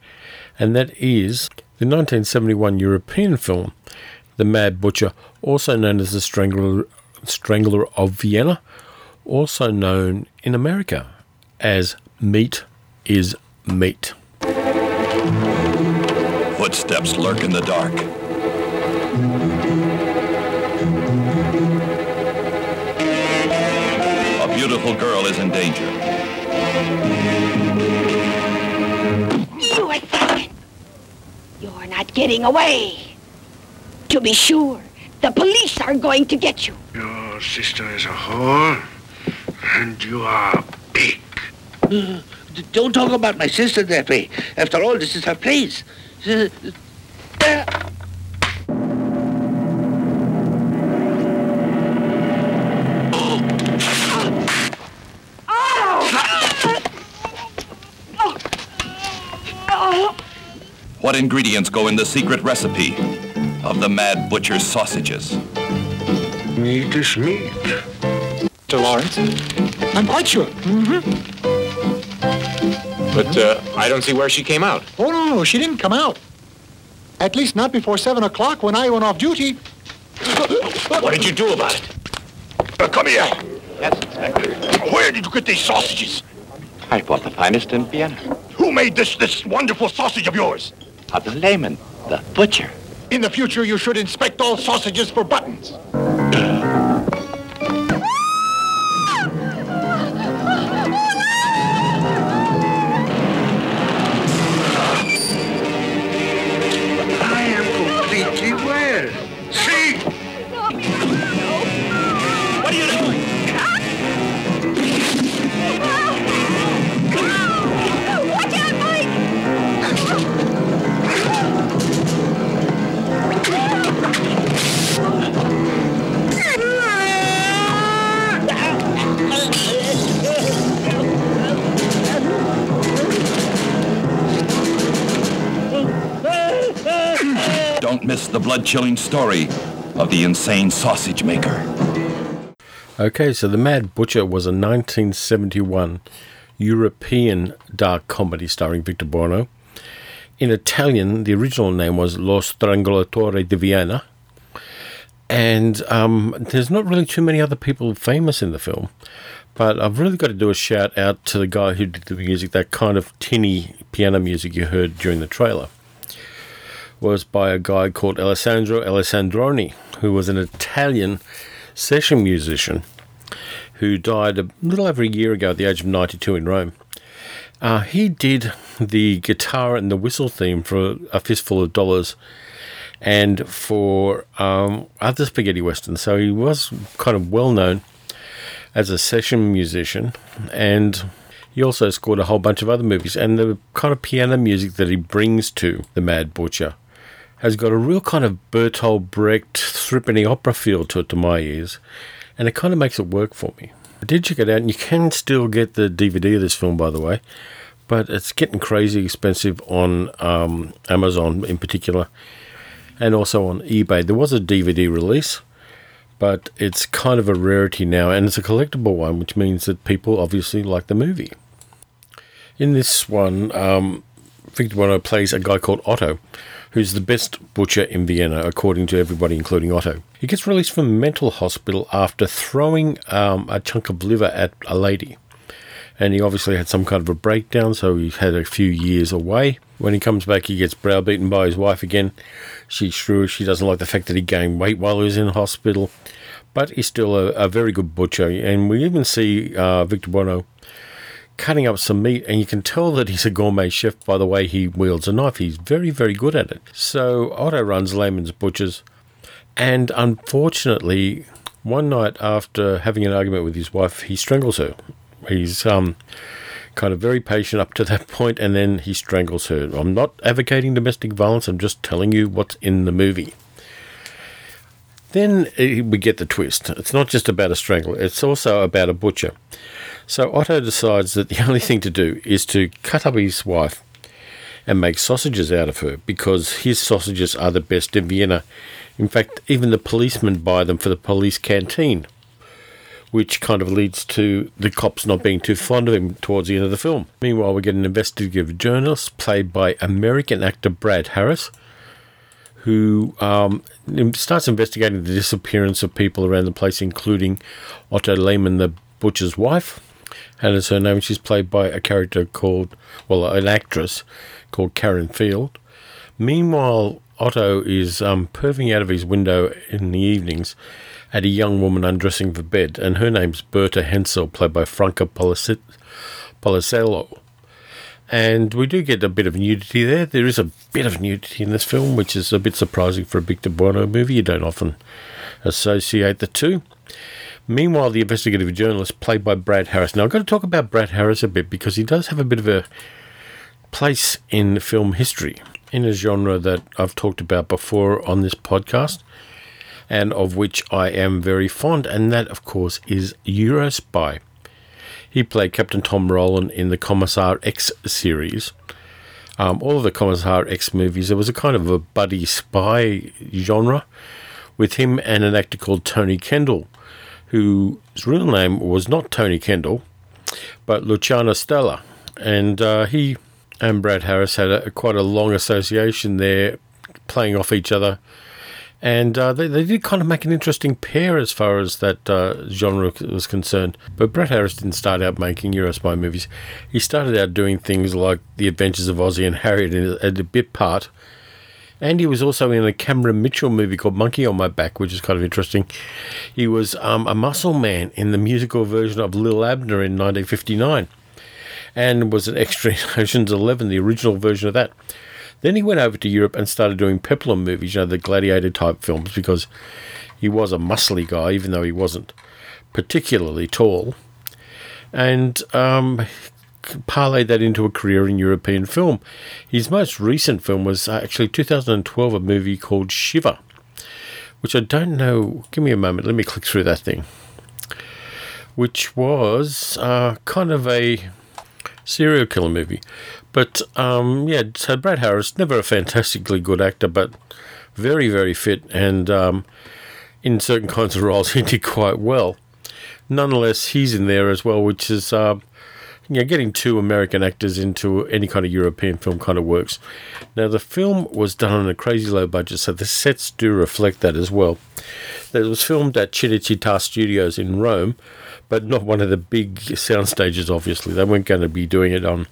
And that is the 1971 European film, The Mad Butcher, also known as The Strangler, Strangler of Vienna, also known in America as Meat is Meat. Footsteps lurk in the dark. A beautiful girl is in danger. You it, You're not getting away. To be sure, the police are going to get you. Your sister is a whore, and you are big. Don't talk about my sister that way. After all, this is her place. What ingredients go in the secret recipe of the Mad Butcher's sausages? Meat is meat. Mr. Lawrence? I'm quite sure. Mm-hmm. But uh, I don't see where she came out. Oh, no, no, she didn't come out. At least not before 7 o'clock when I went off duty. What did you do about it? Uh, come here. Yes, Inspector. Where did you get these sausages? I bought the finest in Vienna. Who made this this wonderful sausage of yours? Otto Lehmann, the butcher. In the future, you should inspect all sausages for buttons. Blood-chilling story of the insane sausage maker. Okay, so The Mad Butcher was a 1971 European dark comedy starring Victor Buono. In Italian, the original name was Lo Strangolatore di Vienna. And um, there's not really too many other people famous in the film. But I've really got to do a shout out to the guy who did the music, that kind of tinny piano music you heard during the trailer. Was by a guy called Alessandro Alessandroni, who was an Italian session musician who died a little over a year ago at the age of 92 in Rome. Uh, he did the guitar and the whistle theme for A Fistful of Dollars and for um, other spaghetti westerns. So he was kind of well known as a session musician, and he also scored a whole bunch of other movies. And the kind of piano music that he brings to The Mad Butcher has got a real kind of Bertolt Brecht threepenny opera feel to it to my ears, and it kind of makes it work for me. I did check it out, and you can still get the DVD of this film, by the way, but it's getting crazy expensive on um, Amazon in particular, and also on eBay. There was a DVD release, but it's kind of a rarity now, and it's a collectible one, which means that people obviously like the movie. In this one, um, Victor Buono plays a guy called Otto, who's the best butcher in Vienna, according to everybody, including Otto. He gets released from mental hospital after throwing um, a chunk of liver at a lady. And he obviously had some kind of a breakdown, so he had a few years away. When he comes back, he gets browbeaten by his wife again. She's sure she doesn't like the fact that he gained weight while he was in hospital, but he's still a, a very good butcher. And we even see uh, Victor Buono cutting up some meat, and you can tell that he's a gourmet chef by the way he wields a knife. He's very, very good at it. So Otto runs Lehmann's Butchers, and unfortunately, one night after having an argument with his wife, he strangles her. He's um, kind of very patient up to that point, and then he strangles her. I'm not advocating domestic violence, I'm just telling you what's in the movie. Then eh, we get the twist. It's not just about a strangler, it's also about a butcher. So Otto decides that the only thing to do is to cut up his wife and make sausages out of her because his sausages are the best in Vienna. In fact, even the policemen buy them for the police canteen, which kind of leads to the cops not being too fond of him towards the end of the film. Meanwhile, we get an investigative journalist played by American actor Brad Harris, who um, starts investigating the disappearance of people around the place, including Otto Lehmann, the butcher's wife. And as her name, she's played by a character called, well, an actress called Karin Field. Meanwhile, Otto is um, perving out of his window in the evenings at a young woman undressing for bed, and her name's Berta Hensel, played by Franca Polesello. And we do get a bit of nudity there. There is a bit of nudity in this film, which is a bit surprising for a Victor Buono movie. You don't often associate the two. Meanwhile, the investigative journalist, played by Brad Harris. Now, I've got to talk about Brad Harris a bit because he does have a bit of a place in film history in a genre that I've talked about before on this podcast and of which I am very fond, and that, of course, is Eurospy. He played Captain Tom Rowland in the Commissar X series. Um, all of the Commissar X movies, there was a kind of a buddy spy genre with him and an actor called Tony Kendall, whose real name was not Tony Kendall, but Luciano Stella. And uh, he and Brad Harris had a, quite a long association there, playing off each other. And uh, they, they did kind of make an interesting pair as far as that uh, genre was concerned. But Brad Harris didn't start out making Eurospy movies. He started out doing things like The Adventures of Ozzie and Harriet as a bit part. And he was also in a Cameron Mitchell movie called Monkey on My Back, which is kind of interesting. He was um, a muscle man in the musical version of Lil Abner in 1959 and was an extra in Ocean's Eleven, the original version of that. Then he went over to Europe and started doing peplum movies, you know, the gladiator type films, because he was a muscly guy, even though he wasn't particularly tall. And um, parlayed that into a career in European film. His most recent film was actually 2012, a movie called Shiva, which I don't know. Give me a moment. Let me click through that thing. Which was uh, kind of a serial killer movie. But um, yeah, so Brad Harris, never a fantastically good actor, but very, very fit, and um, in certain kinds of roles, he did quite well. Nonetheless, he's in there as well, which is uh, you know, getting two American actors into any kind of European film kind of works. Now, the film was done on a crazy low budget, so the sets do reflect that as well. It was filmed at Cinecittà Studios in Rome, but not one of the big sound stages, obviously. They weren't going to be doing it on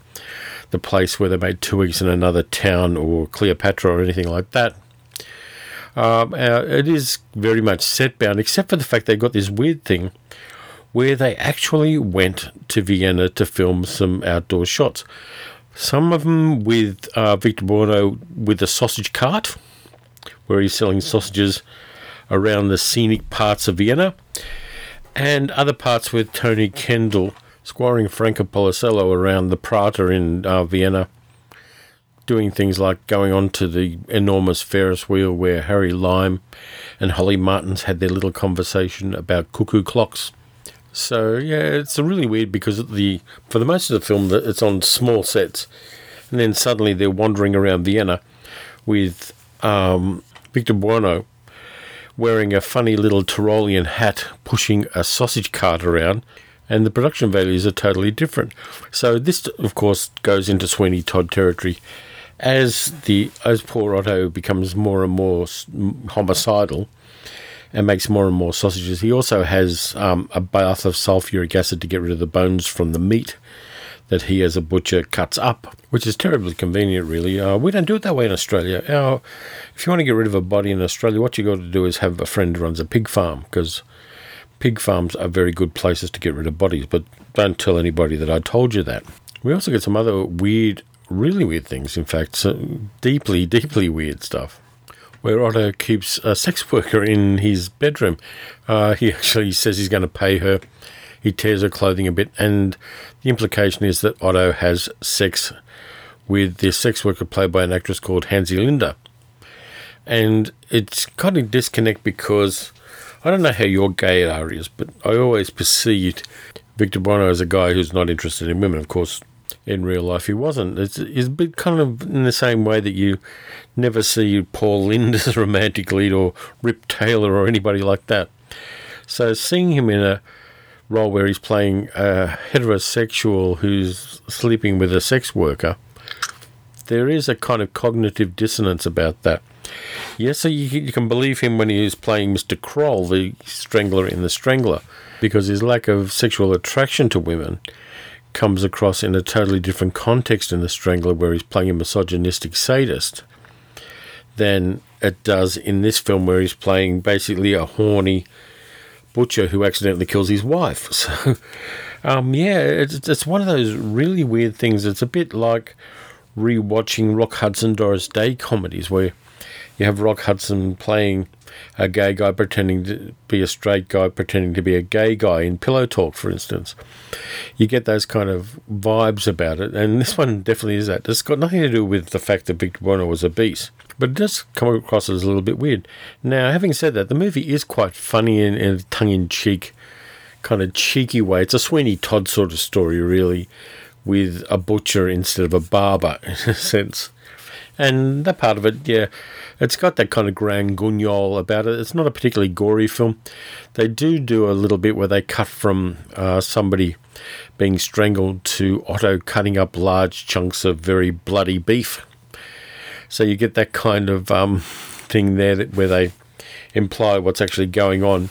the place where they made Two Weeks in Another Town or Cleopatra or anything like that. Um, uh, it is very much set bound, except for the fact they got this weird thing where they actually went to Vienna to film some outdoor shots. Some of them with uh, Victor Buono with a sausage cart, where he's selling sausages around the scenic parts of Vienna, and other parts with Tony Kendall squaring Franco Polesello around the Prater in uh, Vienna, doing things like going on to the enormous Ferris wheel where Harry Lime and Holly Martins had their little conversation about cuckoo clocks. So yeah, it's really weird because the for the most of the film it's on small sets, and then suddenly they're wandering around Vienna with um, Victor Buono wearing a funny little Tyrolean hat, pushing a sausage cart around, and the production values are totally different. So this, of course, goes into Sweeney Todd territory. As the as poor Otto becomes more and more homicidal, and makes more and more sausages. He also has um, a bath of sulfuric acid to get rid of the bones from the meat that he, as a butcher, cuts up, which is terribly convenient, really. Uh, we don't do it that way in Australia. Our, if you want to get rid of a body in Australia, what you got to do is have a friend who runs a pig farm, because pig farms are very good places to get rid of bodies, but don't tell anybody that I told you that. We also get some other weird, really weird things, in fact, so deeply, deeply weird stuff where Otto keeps a sex worker in his bedroom. Uh, he actually says he's going to pay her. He tears her clothing a bit, and the implication is that Otto has sex with this sex worker played by an actress called Hansi Linder. And it's kind of disconnect because I don't know how your gaydar is, but I always perceived Victor Buono as a guy who's not interested in women. Of course, in real life he wasn't. It's, it's a bit kind of in the same way that you never see Paul Lynde as a romantic lead or Rip Taylor or anybody like that. So seeing him in a role where he's playing a heterosexual who's sleeping with a sex worker, there is a kind of cognitive dissonance about that. Yes, so you, you can believe him when he is playing Mr. Kroll, the strangler in The Strangler, because his lack of sexual attraction to women comes across in a totally different context in The Strangler, where he's playing a misogynistic sadist, than it does in this film, where he's playing basically a horny butcher who accidentally kills his wife. So, um, yeah, it's, it's one of those really weird things. It's a bit like rewatching Rock Hudson Doris Day comedies, where you have Rock Hudson playing a gay guy pretending to be a straight guy, pretending to be a gay guy in Pillow Talk, for instance. You get those kind of vibes about it, and this one definitely is that. It's got nothing to do with the fact that Victor Buono was obese, but it does come across as a little bit weird. Now, having said that, the movie is quite funny in, in a tongue in cheek, kind of cheeky way. It's a Sweeney Todd sort of story, really, with a butcher instead of a barber, in a sense. And that part of it, yeah, it's got that kind of grand guignol about it. It's not a particularly gory film. They do do a little bit where they cut from uh, somebody being strangled to Otto cutting up large chunks of very bloody beef. So you get that kind of um, thing there that, where they imply what's actually going on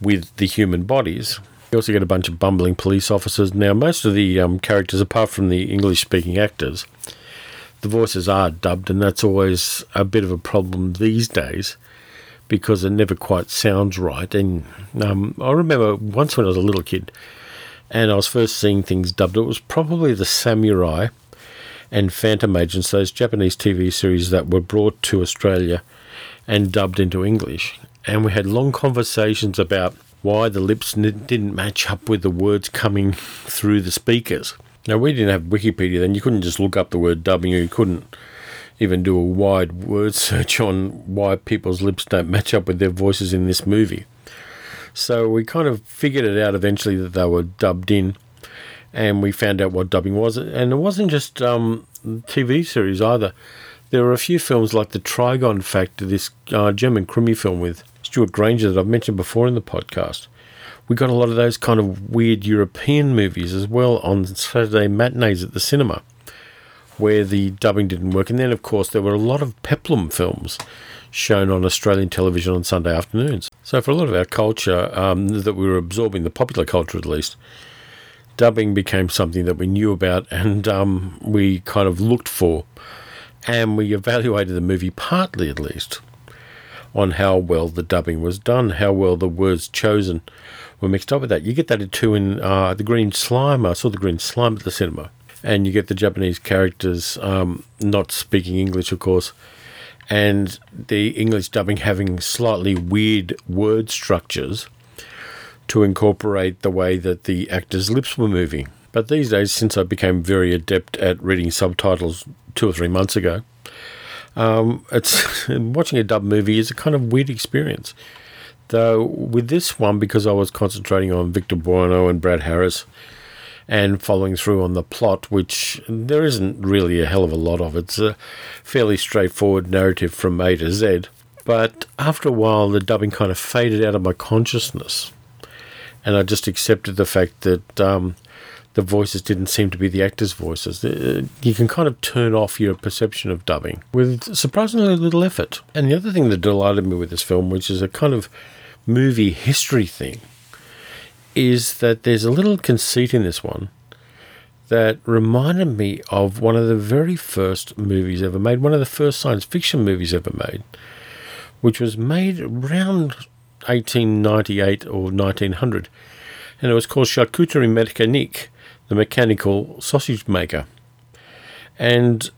with the human bodies. You also get a bunch of bumbling police officers. Now, most of the um, characters, apart from the English speaking actors, the voices are dubbed, and that's always a bit of a problem these days because it never quite sounds right. And um, I remember once when I was a little kid and I was first seeing things dubbed, it was probably the Samurai and Phantom Agents, those Japanese TV series that were brought to Australia and dubbed into English. And we had long conversations about why the lips didn't match up with the words coming through the speakers. Now, we didn't have Wikipedia then. You couldn't just look up the word dubbing, you couldn't even do a wide word search on why people's lips don't match up with their voices in this movie. So we kind of figured it out eventually that they were dubbed in, and we found out what dubbing was. And it wasn't just um, TV series either. There were a few films like The Trygon Factor, this uh, German crimi film with Stewart Granger that I've mentioned before in the podcast, we got a lot of those kind of weird European movies as well on Saturday matinees at the cinema, where the dubbing didn't work. And then, of course, there were a lot of peplum films shown on Australian television on Sunday afternoons. So, for a lot of our culture um, that we were absorbing, the popular culture at least, dubbing became something that we knew about and um, we kind of looked for. And we evaluated the movie partly, at least, on how well the dubbing was done, how well the words chosen were mixed up with that. You get that too in uh, The Green Slime. I saw The Green Slime at the cinema. And you get the Japanese characters um, not speaking English, of course, and the English dubbing having slightly weird word structures to incorporate the way that the actors' lips were moving. But these days, since I became very adept at reading subtitles two or three months ago, um, it's watching a dub movie is a kind of weird experience. Though with this one, because I was concentrating on Victor Buono and Brad Harris, and following through on the plot, which there isn't really a hell of a lot of. It's a fairly straightforward narrative from A to Z. But after a while, the dubbing kind of faded out of my consciousness, and I just accepted the fact that um, the voices didn't seem to be the actors' voices. Uh, you can kind of turn off your perception of dubbing with surprisingly little effort. And the other thing that delighted me with this film, which is a kind of movie history thing, is that there's a little conceit in this one that reminded me of one of the very first movies ever made, one of the first science fiction movies ever made, which was made around 1898 or 1900, and it was called Charcuterie Mécanique, the mechanical sausage maker. And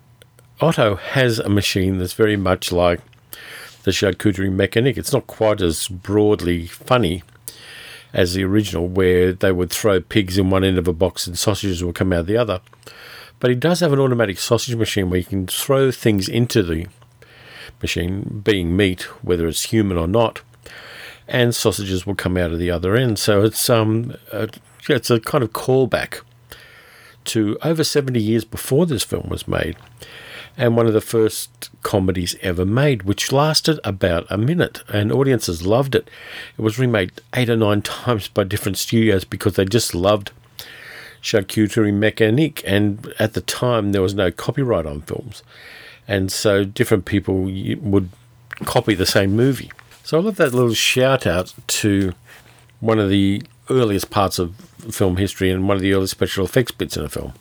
Otto has a machine that's very much like the Charcuterie Mécanique. It's not quite as broadly funny as the original, where they would throw pigs in one end of a box and sausages would come out the other. But he does have an automatic sausage machine where you can throw things into the machine, being meat, whether it's human or not, and sausages will come out of the other end. So it's um, a, it's a kind of callback to over 70 years before this film was made and one of the first comedies ever made, which lasted about a minute, and audiences loved it. It was remade eight or nine times by different studios because they just loved charcuterie mécanique, and at the time there was no copyright on films, and so different people would copy the same movie. So I love that little shout out to one of the earliest parts of film history and one of the earliest special effects bits in a film.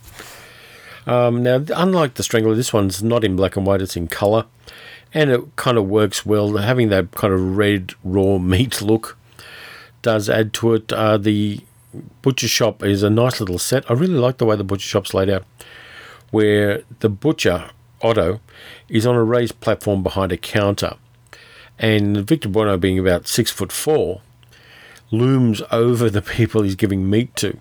Um, now, unlike the Strangler, this one's not in black and white, it's in colour. And it kind of works well. Having that kind of red, raw meat look does add to it. Uh, the butcher shop is a nice little set. I really like the way the butcher shop's laid out, where the butcher, Otto, is on a raised platform behind a counter. And Victor Buono, being about six foot four, looms over the people he's giving meat to.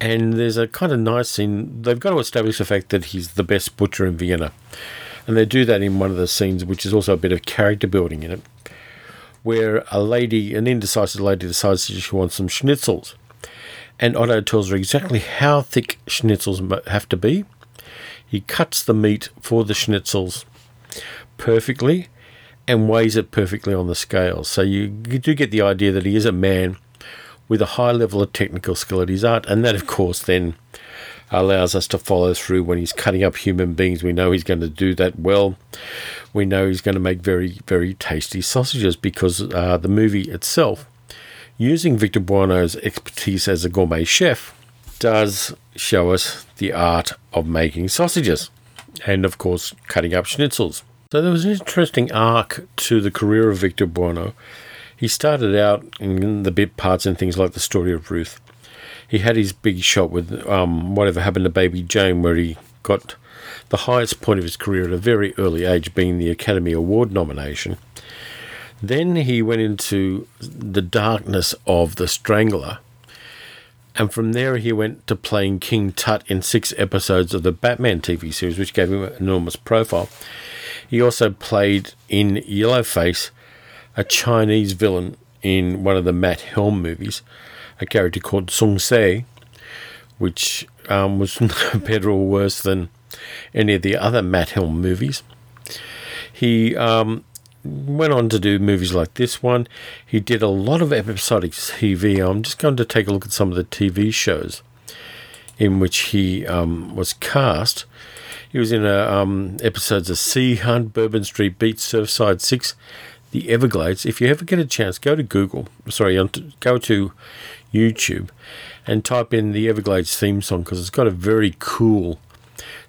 And there's a kind of nice scene. They've got to establish the fact that he's the best butcher in Vienna. And they do that in one of the scenes, which is also a bit of character building in it, where a lady, an indecisive lady, decides she wants some schnitzels. And Otto tells her exactly how thick schnitzels have to be. He cuts the meat for the schnitzels perfectly and weighs it perfectly on the scale. So you, you do get the idea that he is a man with a high level of technical skill at his art, and that, of course, then allows us to follow through when he's cutting up human beings. We know he's going to do that well. We know he's going to make very, very tasty sausages because uh, the movie itself, using Victor Buono's expertise as a gourmet chef, does show us the art of making sausages and, of course, cutting up schnitzels. So there was an interesting arc to the career of Victor Buono he started out in the bit parts and things like the story of Ruth. He had his big shot with um, whatever happened to Baby Jane, where he got the highest point of his career at a very early age, being the Academy Award nomination. Then he went into the darkness of The Strangler, and from there he went to playing King Tut in six episodes of the Batman TV series, which gave him an enormous profile. He also played in Yellowface a Chinese villain in one of the Matt Helm movies, a character called Sung Se, which um, was better or worse than any of the other Matt Helm movies. He um, went on to do movies like this one. He did a lot of episodic TV. I'm just going to take a look at some of the TV shows in which he um, was cast. He was in a, um, episodes of Sea Hunt, Bourbon Street Beat, Surfside 6, The Everglades. If you ever get a chance, go to Google, sorry, go to YouTube and type in the Everglades theme song because it's got a very cool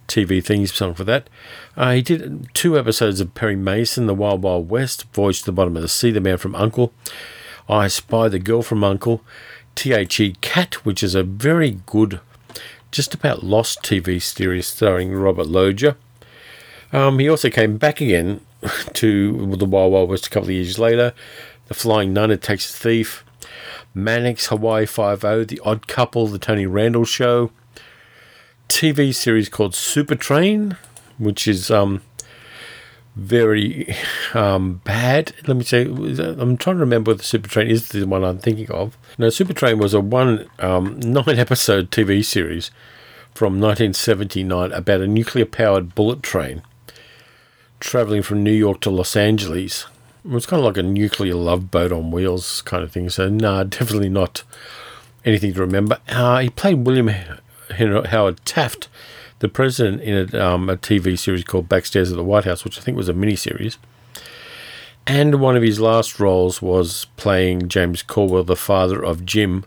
TV theme song for that. Uh, he did two episodes of Perry Mason, The Wild Wild West, Voyage to the Bottom of the Sea, The Man from Uncle, I Spy the Girl from Uncle, THE Cat, which is a very good, just about lost TV series starring Robert Loggia. Um, he also came back again to The Wild Wild West a couple of years later, The Flying Nun, It Takes a Thief, Mannix, Hawaii Five-O, The Odd Couple, The Tony Randall Show, TV series called Super Train, which is um, very um, bad. Let me say, I'm trying to remember what the Super Train is the one I'm thinking of. No, Super Train was a one um, nine episode TV series from 1979 about a nuclear powered bullet train traveling from New York to Los Angeles. It was kind of like a nuclear love boat on wheels kind of thing. So, nah, definitely not anything to remember. Uh, he played William Howard Taft, the president, in a, um, a TV series called Backstairs at the White House, which I think was a miniseries. And one of his last roles was playing James Caldwell, the father of Jim,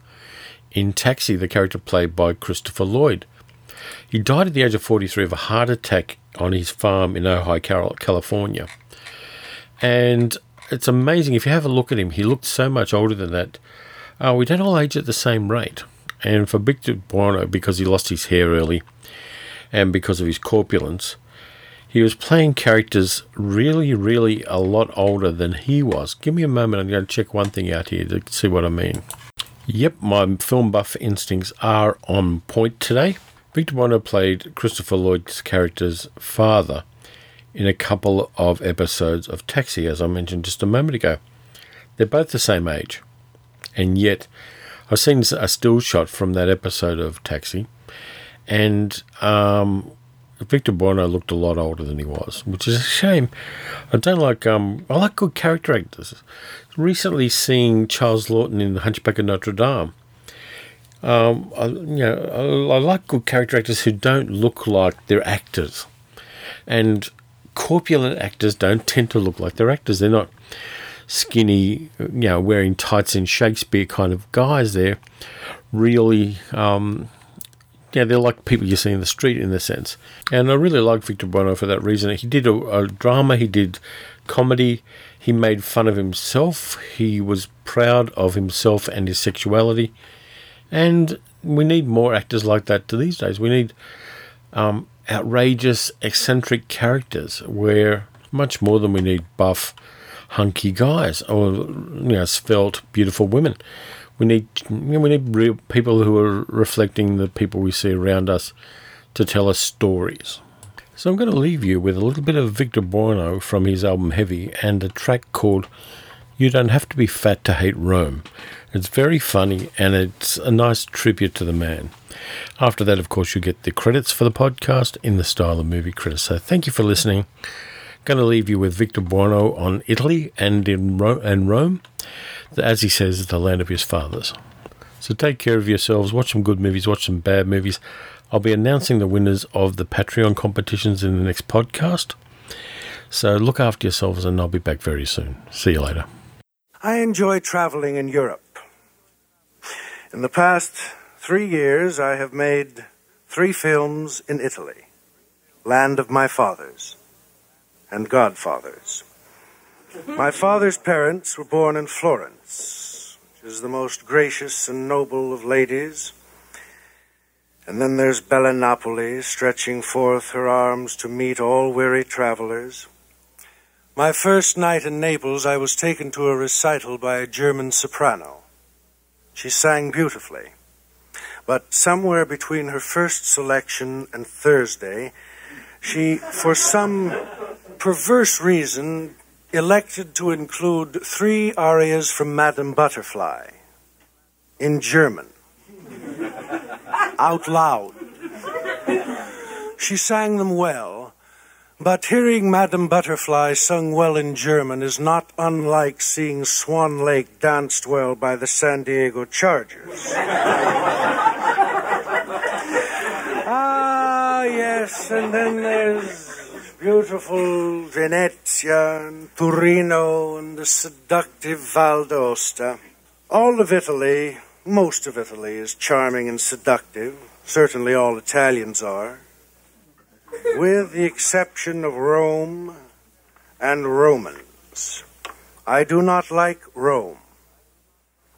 in Taxi, the character played by Christopher Lloyd. He died at the age of 43 of a heart attack on his farm in Ojai, California. And it's amazing if you have a look at him, he looked so much older than that. Uh, we don't all age at the same rate. And for Victor Buono, because he lost his hair early and because of his corpulence, he was playing characters really, really a lot older than he was. Give me a moment, I'm going to check one thing out here to see what I mean. Yep, my film buff instincts are on point today. Victor Buono played Christopher Lloyd's character's father in a couple of episodes of Taxi, as I mentioned just a moment ago. They're both the same age, and yet I've seen a still shot from that episode of Taxi, and um, Victor Buono looked a lot older than he was, which is a shame. I don't like um, I like good character actors. Recently, seeing Charles Laughton in The Hunchback of Notre Dame. Um, I, you know, I, I like good character actors who don't look like they're actors, and corpulent actors don't tend to look like they're actors. They're not skinny, you know, wearing tights in Shakespeare kind of guys. They're really, um, yeah, they're like people you see in the street in a sense. And I really like Victor Buono for that reason. He did a, a drama, he did comedy, he made fun of himself, he was proud of himself and his sexuality. And we need more actors like that to these days. We need um, outrageous, eccentric characters where much more than we need buff, hunky guys or you know svelte, beautiful women. We need you know, we need real people who are reflecting the people we see around us to tell us stories. So I'm going to leave you with a little bit of Victor Buono from his album Heavy and a track called You Don't Have to Be Fat to Hate Rome. It's very funny and it's a nice tribute to the man. After that, of course, you get the credits for the podcast in the style of movie critics. So thank you for listening. Going to leave you with Victor Buono on Italy and in Ro- and Rome, as he says, the land of his fathers. So take care of yourselves. Watch some good movies. Watch some bad movies. I'll be announcing the winners of the Patreon competitions in the next podcast. So look after yourselves, and I'll be back very soon. See you later. I enjoy traveling in Europe. In the past three years, I have made three films in Italy, land of my fathers and godfathers. My father's parents were born in Florence, which is the most gracious and noble of ladies. And then there's Bella Napoli, stretching forth her arms to meet all weary travelers. My first night in Naples, I was taken to a recital by a German soprano. She sang beautifully. But somewhere between her first selection and Thursday, she, for some perverse reason, elected to include three arias from Madame Butterfly in German, out loud. She sang them well, But hearing Madame Butterfly sung well in German is not unlike seeing Swan Lake danced well by the San Diego Chargers. ah, yes, and then there's beautiful Venezia and Torino and the seductive Val d'Aosta. All of Italy, most of Italy, is charming and seductive. Certainly all Italians are. With the exception of Rome and Romans. I do not like Rome.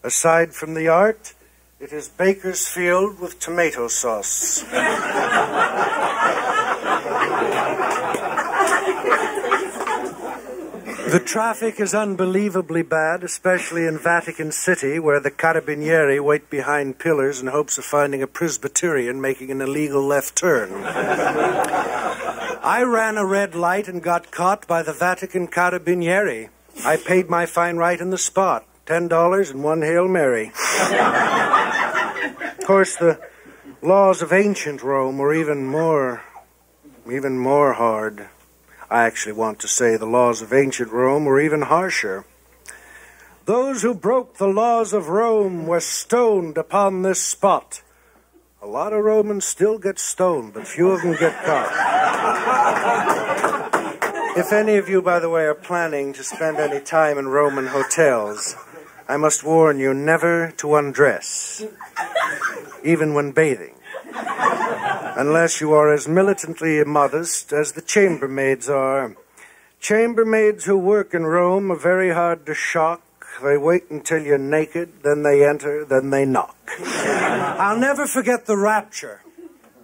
Aside from the art, it is Bakersfield with tomato sauce. The traffic is unbelievably bad, especially in Vatican City, where the carabinieri wait behind pillars in hopes of finding a Presbyterian making an illegal left turn. I ran a red light and got caught by the Vatican carabinieri. I paid my fine right in the spot ten dollars and one Hail Mary. of course, the laws of ancient Rome were even more, even more hard. I actually want to say the laws of ancient Rome were even harsher. Those who broke the laws of Rome were stoned upon this spot. A lot of Romans still get stoned, but few of them get caught. if any of you, by the way, are planning to spend any time in Roman hotels, I must warn you never to undress, even when bathing unless you are as militantly immodest as the chambermaids are. Chambermaids who work in Rome are very hard to shock. They wait until you're naked, then they enter, then they knock. I'll never forget the rapture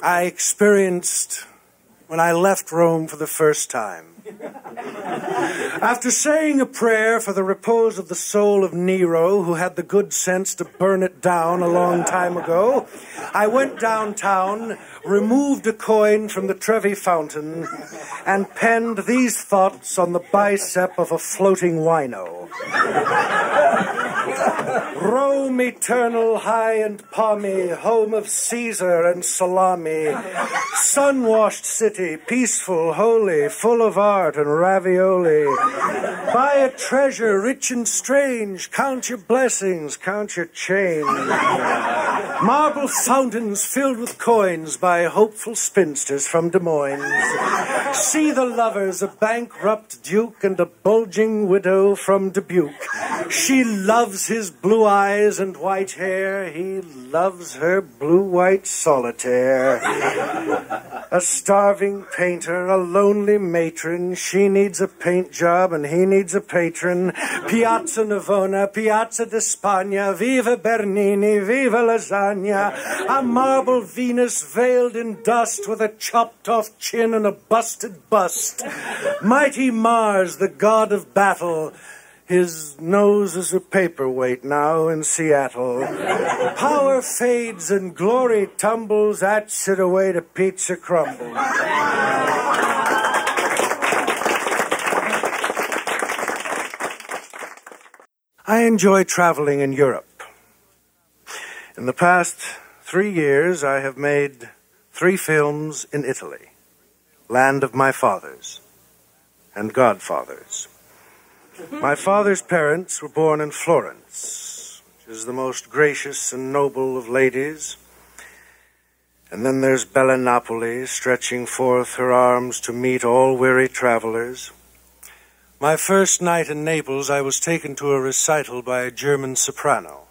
I experienced when I left Rome for the first time. After saying a prayer for the repose of the soul of Nero, who had the good sense to burn it down a long time ago, I went downtown, removed a coin from the Trevi fountain, and penned these thoughts on the bicep of a floating wino. Rome eternal, high and palmy, home of Caesar and salami, sun washed city, peaceful, holy, full of art and ravioli. Buy a treasure rich and strange, count your blessings, count your change. Marble fountains filled with coins by hopeful spinsters from Des Moines. See the lovers, a bankrupt duke and a bulging widow from Dubuque. She loves his blue eyes and white hair. He loves her blue white solitaire. A starving painter, a lonely matron. She needs a paint job and he needs a patron. Piazza Navona, Piazza di Spagna, Viva Bernini, Viva Lasagna. A marble Venus veiled in dust with a chopped off chin and a busted bust. Mighty Mars, the god of battle. His nose is a paperweight now in Seattle. Power fades and glory tumbles. That's it away to pizza crumbles. I enjoy traveling in Europe. In the past three years, I have made three films in Italy Land of My Fathers and Godfathers. My father's parents were born in Florence, which is the most gracious and noble of ladies. And then there's Bella Napoli, stretching forth her arms to meet all weary travelers. My first night in Naples, I was taken to a recital by a German soprano.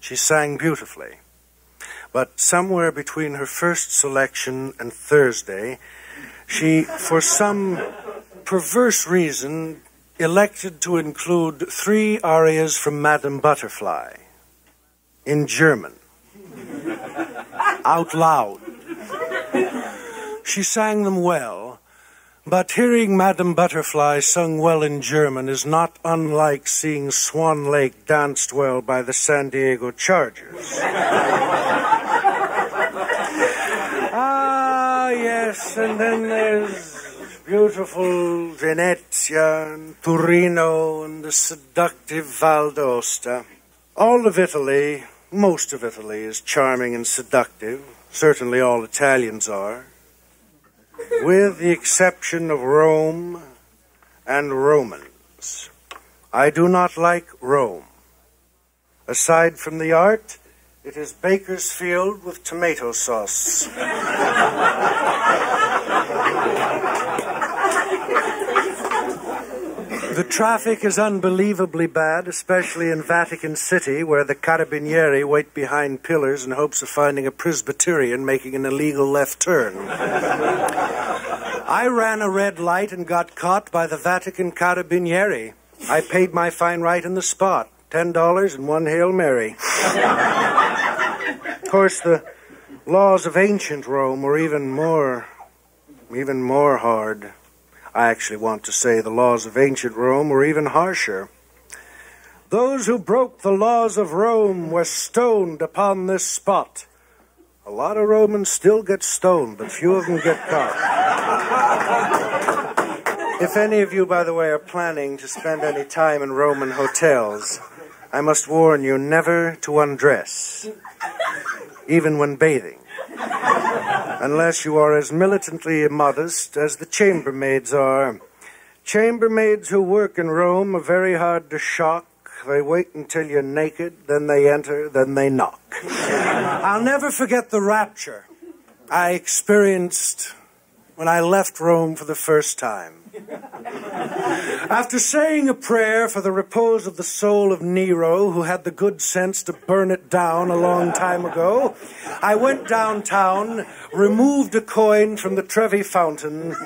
She sang beautifully. But somewhere between her first selection and Thursday, she, for some perverse reason, elected to include three arias from Madame Butterfly in German, out loud. She sang them well, but hearing Madame Butterfly sung well in German is not unlike seeing Swan Lake danced well by the San Diego Chargers. Yes, and then there's beautiful Venezia and Torino and the seductive Val d'Aosta. All of Italy, most of Italy, is charming and seductive. Certainly all Italians are. with the exception of Rome and Romans. I do not like Rome. Aside from the art, it is Bakersfield with tomato sauce. The traffic is unbelievably bad, especially in Vatican City, where the carabinieri wait behind pillars in hopes of finding a Presbyterian making an illegal left turn. I ran a red light and got caught by the Vatican carabinieri. I paid my fine right in the spot $10 and one Hail Mary. of course, the laws of ancient Rome were even more, even more hard. I actually want to say the laws of ancient Rome were even harsher. Those who broke the laws of Rome were stoned upon this spot. A lot of Romans still get stoned, but few of them get caught. If any of you, by the way, are planning to spend any time in Roman hotels, I must warn you never to undress, even when bathing unless you are as militantly immodest as the chambermaids are. Chambermaids who work in Rome are very hard to shock. They wait until you're naked, then they enter, then they knock. I'll never forget the rapture I experienced when I left Rome for the first time. After saying a prayer for the repose of the soul of Nero, who had the good sense to burn it down a long time ago, I went downtown, removed a coin from the Trevi fountain,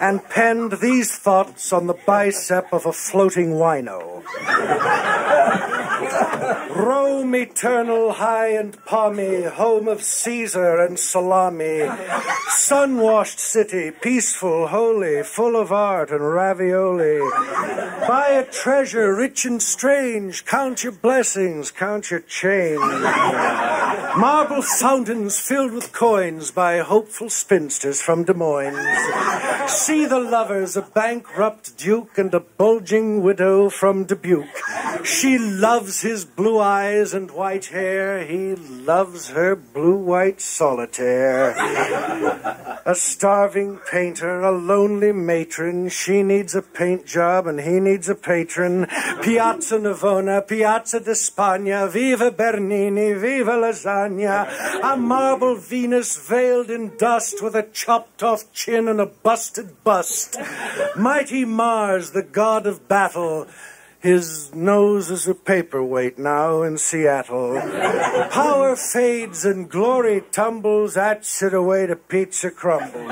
and penned these thoughts on the bicep of a floating wino. Rome eternal, high and palmy, home of Caesar and salami, sun washed city, peaceful, holy, full of art and ravioli. Buy a treasure rich and strange, count your blessings, count your change. Marble fountains filled with coins by hopeful spinsters from Des Moines. See the lovers, a bankrupt duke and a bulging widow from Dubuque. She loves his blue eyes and white hair. He loves her blue white solitaire. A starving painter, a lonely matron. She needs a paint job and he needs a patron. Piazza Navona, Piazza di Spagna. Viva Bernini, viva lasagna. A marble Venus veiled in dust with a chopped off chin and a busted bust. Mighty Mars, the god of battle. His nose is a paperweight now in Seattle. Power fades and glory tumbles. That's it away to pizza crumbles.